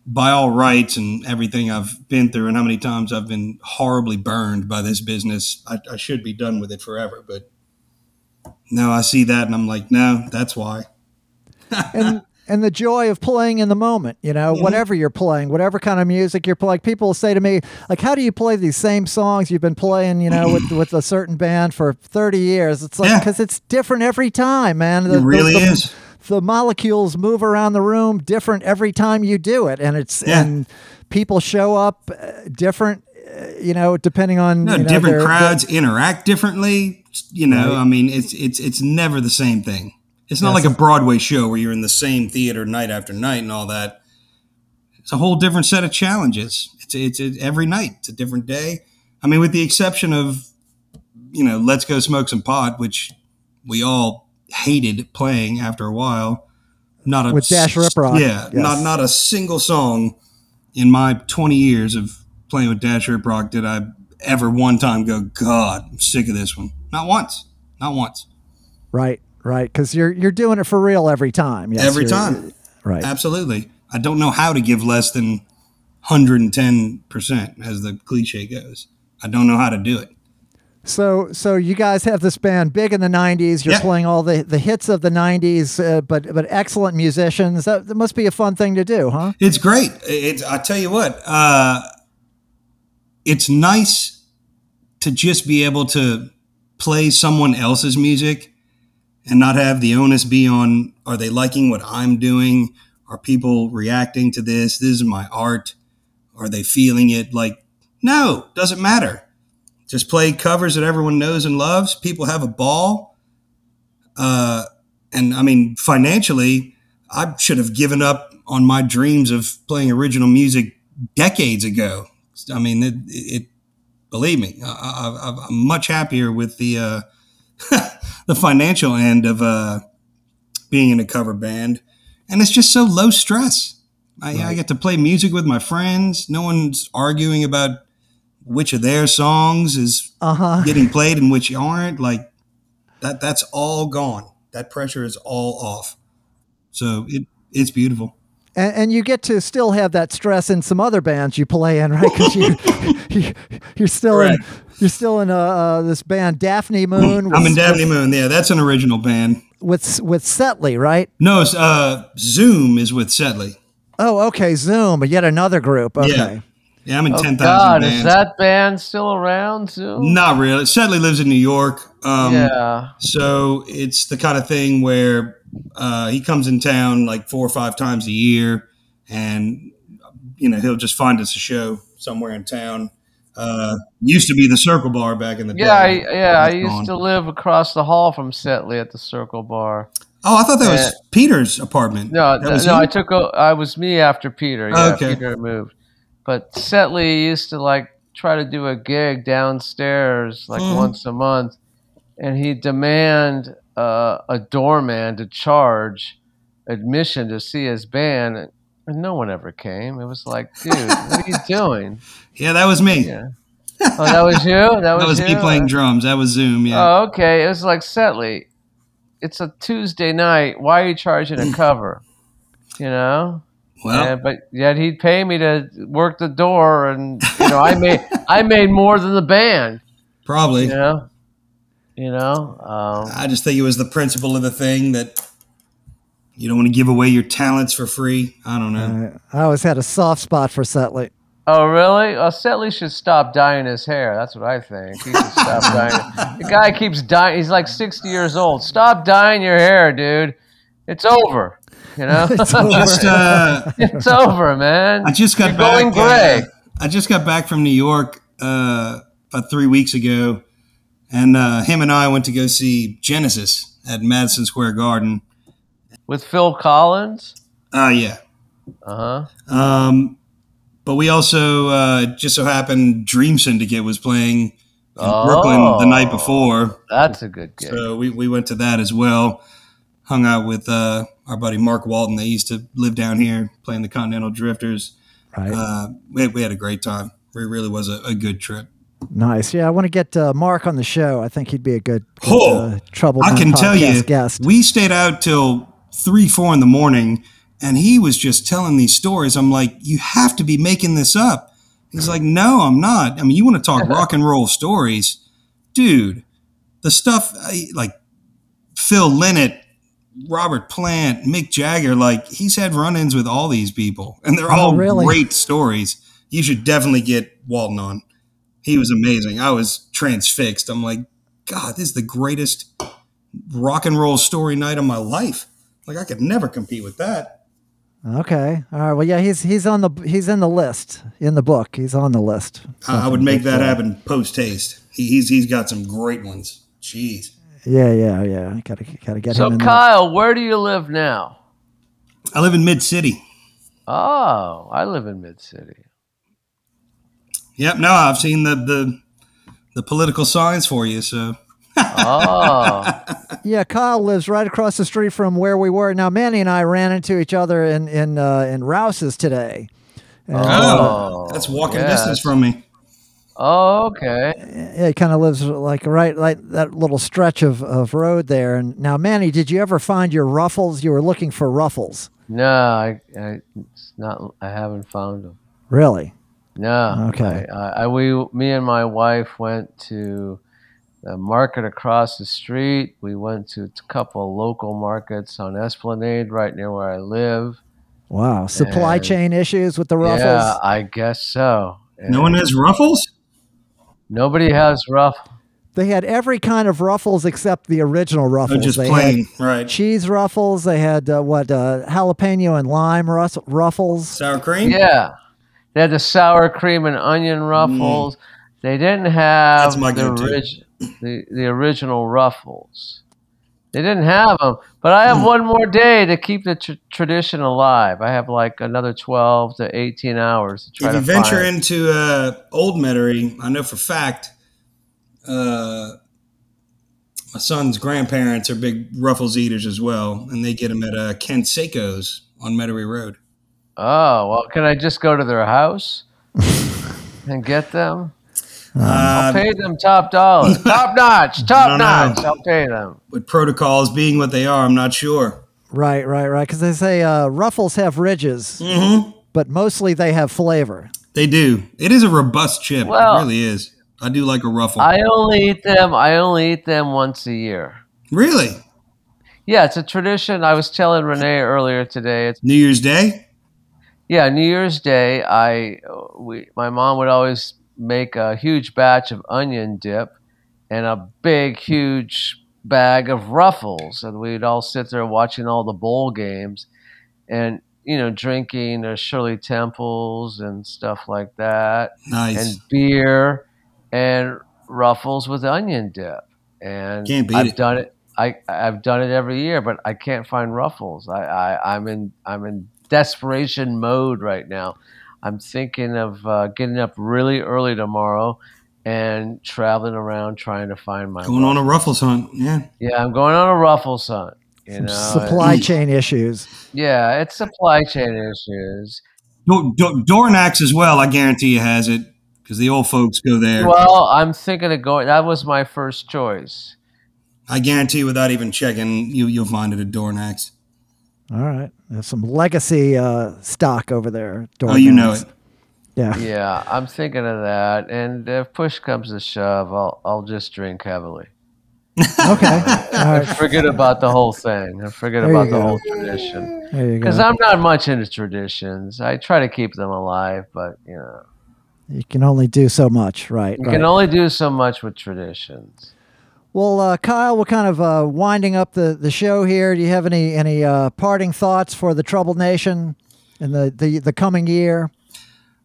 by all rights and everything I've been through and how many times I've been horribly burned by this business, I, I should be done with it forever. But no, I see that and I'm like, no, that's why. and and the joy of playing in the moment, you know, whatever you're playing, whatever kind of music you're playing. People will say to me, like, "How do you play these same songs you've been playing, you know, with with a certain band for 30 years?" It's like Yeah. because it's different every time, man. The- It really the, the- is. The molecules move around the room different every time you do it, and it's Yeah. and people show up uh, different, uh, you know, depending on No, you know, different their- crowds interact differently. You know, I mean, it's it's it's never the same thing. It's not Yes. like a Broadway show where you're in the same theater night after night and all that. It's a whole different set of challenges. It's it's, it's every night. It's a different day. I mean, with the exception of you know, let's go smoke some pot, which we all hated playing after a while. Not a With Dash Rip Rock, yeah, yes. not not a single song in my 20 years of playing with Dash Rip Rock did I ever one time go, God, I'm sick of this one. Not once. Not once. right, right, because you're you're doing it for real every time. Yes, Every time. right? Absolutely. I don't know how to give less than 110%, as the cliche goes. I don't know how to do it. So, so you guys have this band big in the '90s. You're Yeah. playing all the, the hits of the '90s, uh, but but excellent musicians. That, that must be a fun thing to do, huh? It's great. It's I tell you what, uh, it's nice to just be able to play someone else's music and not have the onus be on are they liking what I'm doing? Are people reacting to this? This is my art. Are they feeling it? Like, no, doesn't matter. Just play covers that everyone knows and loves. People have a ball. Uh, and I mean, financially, I should have given up on my dreams of playing original music decades ago. I mean, it, it believe me, I, I'm much happier with the uh, the financial end of uh, being in a cover band, and it's just so low stress. I, I get to play music with my friends. No one's arguing about which of their songs is Uh huh. getting played and which aren't. Like that, that's all gone. That pressure is all off. So it it's beautiful. And, and you get to still have that stress in some other bands you play in, right? Because you, you you're still in you're still in uh, uh, this band Daphne Moon. I'm in with- Daphne Moon. Yeah, that's an original band. with with Setley, right? No, uh, Zoom is with Setley. Oh, okay. Zoom, but yet another group. Okay. Yeah. Yeah, I'm in Oh, 10,000 God, bands. is that band still around too? Not really. Sedley lives in New York. Um, yeah. So it's the kind of thing where uh, he comes in town like four or five times a year, and you know he'll just find us a show somewhere in town. Uh, used to be the Circle Bar back in the Yeah, I, day. yeah. I used gone. to live across the hall from Setley at the Circle Bar. Oh, I thought that was Yeah. Peter's apartment. No, no, you? I took. o- I was me after Peter. Yeah, Okay. Peter moved, but Setley used to like try to do a gig downstairs like Mhm. once a month, and he'd demand uh, a doorman to charge admission to see his band, and no one ever came. It was like, dude, what are you doing? Yeah, that was me. Yeah. Oh, that was you. That was, That was me playing drums. That was Zoom. Yeah. Oh, okay. It was like Setley. It's a Tuesday night. Why are you charging a cover? You know. well, Yeah, but yet he'd pay me to work the door, and you know, I made I made more than the band. probably. You know, you know. Um, I just think it was the principle of the thing that you don't want to give away your talents for free. I don't know. I always had a soft spot for Setley. oh, really? Well, Setley should stop dyeing his hair. That's what I think. He should stop dyeing. The guy keeps dyeing. He's like sixty years old. Stop dyeing your hair, dude. It's over. You know, It's over. just uh, it's over, man. I just got You're back. going gray. uh, I just got back from New York uh, about three weeks ago, and uh, him and I went to go see Genesis at Madison Square Garden. With Phil Collins. Uh, yeah. Uh huh. Um, but we also uh, just so happened Dream Syndicate was playing in Brooklyn the night Oh. before, That's a good gig. so we, we went to that as well. Hung out with uh, our buddy Mark Walton. They used to live down here playing the Continental Drifters. Right. Uh, we, we had a great time. It really was a, a good trip. Nice. Yeah, I want to get uh, Mark on the show. I think he'd be a good, good Oh, uh, trouble. I can tell you, guest. we stayed out till three, four in the morning, and he was just telling these stories. I'm like, you have to be making this up. He's like, no, I'm not. I mean, you want to talk rock and roll stories, dude? The stuff like Phil Lynott, Robert Plant, Mick Jagger, like he's had run-ins with all these people, and they're Oh, all really? great stories. You should definitely get Walton on. He was amazing. I was transfixed. I'm like, God, this is the greatest rock and roll story night of my life. Like I could never compete with that. Okay. All right. Well, yeah, he's he's on the he's in the list in the book. He's on the list. I I would make that happen post haste. He, he's he's got some great ones. Jeez. Yeah, yeah, yeah. Gotta gotta get him So in there. Kyle, where do you live now? I live in Mid City. Oh, I live in Mid City. Yep. No, I've seen the the the political signs for you. So Oh, Yeah, Kyle lives right across the street from where we were. Now, Manny and I ran into each other in in uh, in Rouse's today. And, Oh, that's walking yes. distance from me. oh, okay. Yeah, he kind of lives like right like that little stretch of, of road there. And now, Manny, did you ever find your ruffles? You were looking for ruffles, No, I, I, it's not. I haven't found them. really? No. Okay. I, I, I- we, me and my wife went to the market across the street. We went to a couple of local markets on Esplanade, right near where I live. Wow, supply And- chain issues with the ruffles. Yeah, I guess so. No one has ruffles. Nobody has rough. They had every kind of ruffles except the original ruffles. Oh, ruffles. just they plain, right? cheese ruffles. They had uh, what uh, jalapeno and lime rus- ruffles. Sour cream. Yeah. They had the sour cream and onion ruffles. They didn't have Mm. The, orig- the the original ruffles. They didn't have them, but I Mm. have one more day to keep the tr- tradition alive. I have like another twelve to eighteen hours to try If to you venture find. into uh, Old Metairie, I know for fact, uh, my son's grandparents are big Ruffles eaters as well, and they get them at uh, Canseco's on Metairie Road. Oh well, can I just go to their house and get them? I'll Uh, pay them top dollar, top notch, top don't know. notch. I'll pay them. with protocols being what they are, I'm not sure. Right, right, right. Because they say uh, ruffles have ridges, hmm but mostly they have flavor. They do. It is a robust chip. Well- it really is. I do like a ruffle. I only eat them. I only eat them once a year. really? Yeah, it's a tradition. I was telling Rene earlier today. It's New Year's Day? Yeah, New Year's Day. I we my mom would always make a huge batch of onion dip and a big, huge bag of Ruffles, and we'd all sit there watching all the bowl games, and you know, drinking uh, Shirley Temples and stuff like that. Nice. and beer and ruffles with onion dip. And Can't beat I've it. done it. I I've done it every year, but I can't find ruffles. I, I I'm in I'm in desperation mode right now. I'm thinking of uh, getting up really early tomorrow and traveling around trying to find my Going on a Ruffles. Ruffles hunt. Yeah. yeah. I'm going on a Ruffles hunt. You know, supply chain issues. yeah, it's supply chain issues. Do- Do- Dorignac's as well, I guarantee you has it because the old folks go there. Well, I'm thinking of going. That was my first choice. I guarantee without even checking, you, you'll find it at Dorignac's. All right, there's some legacy uh, stock over there. Oh, you know it. Yeah. Yeah, I'm thinking of that. And if push comes to shove, I'll I'll just drink heavily. Okay. All right. Forget about the whole thing. and Forget There about the go. whole tradition. There you Because. I'm not much into traditions. I try to keep them alive, but you know, You can only do so much, right? you right. can only do so much with traditions. Well, uh, Kyle, we're kind of uh, winding up the, the show here. Do you have any any uh, parting thoughts for the Troubled Nation in the, the, the coming year?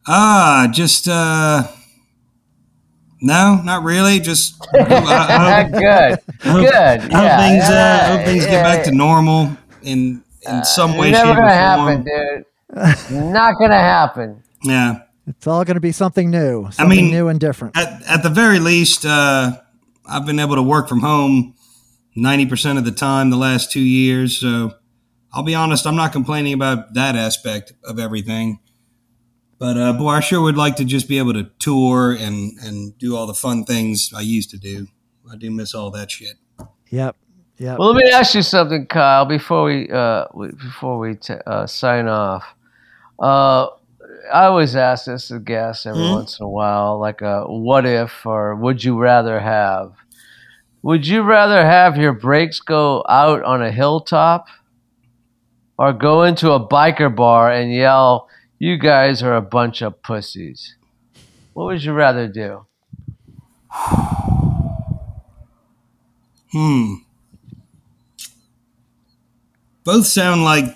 Ah, just uh, No, not really. Just I, I hope, good, I hope- good. I hope yeah, things, uh, yeah, I hope things yeah. get back to normal in in some way, It's shape, never or gonna form. happen, dude. Not gonna happen. Yeah. It's all going to be something new, something mean- new and different. At, at the very least, uh, I've been able to work from home 90% of the time the last two years. So I'll be honest, I'm not complaining about that aspect of everything. But uh, boy, I sure would like to just be able to tour and, and do all the fun things I used to do. I do miss all that shit. Yep. Yep. Well, let me ask you something, Kyle. Before we uh, we- before we t- uh, sign off, uh, I always ask this to guests every Mhm. once in a while, like a what if or would you rather have? Would you rather have your brakes go out on a hilltop, or go into a biker bar and yell, "You guys are a bunch of pussies"? What would you rather do? Hmm. Both sound like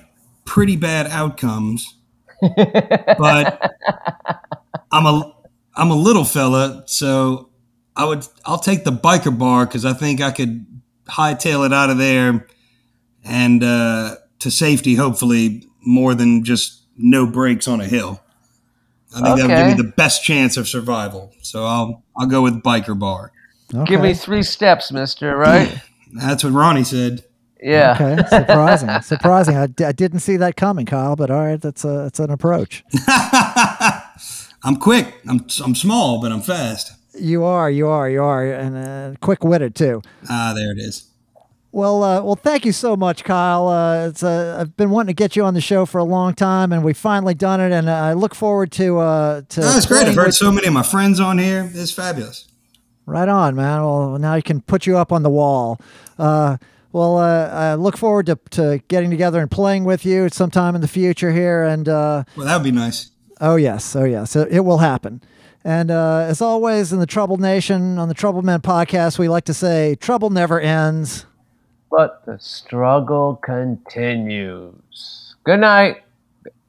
pretty bad outcomes, but I'm a I'm a little fella, so I would I'll take the biker bar because I think I could hightail it out of there and uh, to safety, hopefully more than just no brakes on a hill. I think that would give me the best chance of survival. So I'll I'll go with biker bar. Give me three steps, Mister. Right? That's what Ronnie said. Yeah. Okay, surprising, surprising. I, d- I didn't see that coming, Kyle. But all right, that's a that's an approach. I'm quick. I'm I'm small, but I'm fast. You are, you are, you are, and uh, quick witted too. Ah, there it is. Well, uh, well, thank you so much, Kyle. Uh, it's uh, I've been wanting to get you on the show for a long time, and we finally done it. And uh, I look forward to uh, to. Oh, it's great. I've heard so many of my friends on here. It's fabulous. Right on, man. Well, now you can put you up on the wall. Uh, well, uh, I look forward to, to getting together and playing with you sometime in the future here. And uh, Well, that would be nice. oh yes, oh yes, it, it will happen. And uh, as always, in the Troubled Nation on the Troubled Men podcast, we like to say, "Trouble never ends." But the struggle continues. Good night.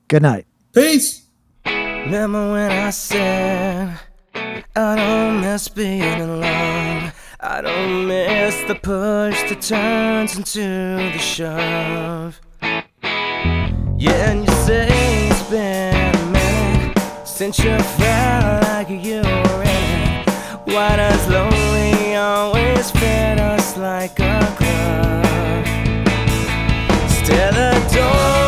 Good night. Peace. Remember when I said I don't miss being alone. I don't miss the push that turns into the shove. Yeah, and you say it's been a minute since you felt like you were in. Why does lonely always fit us like a glove? Still don't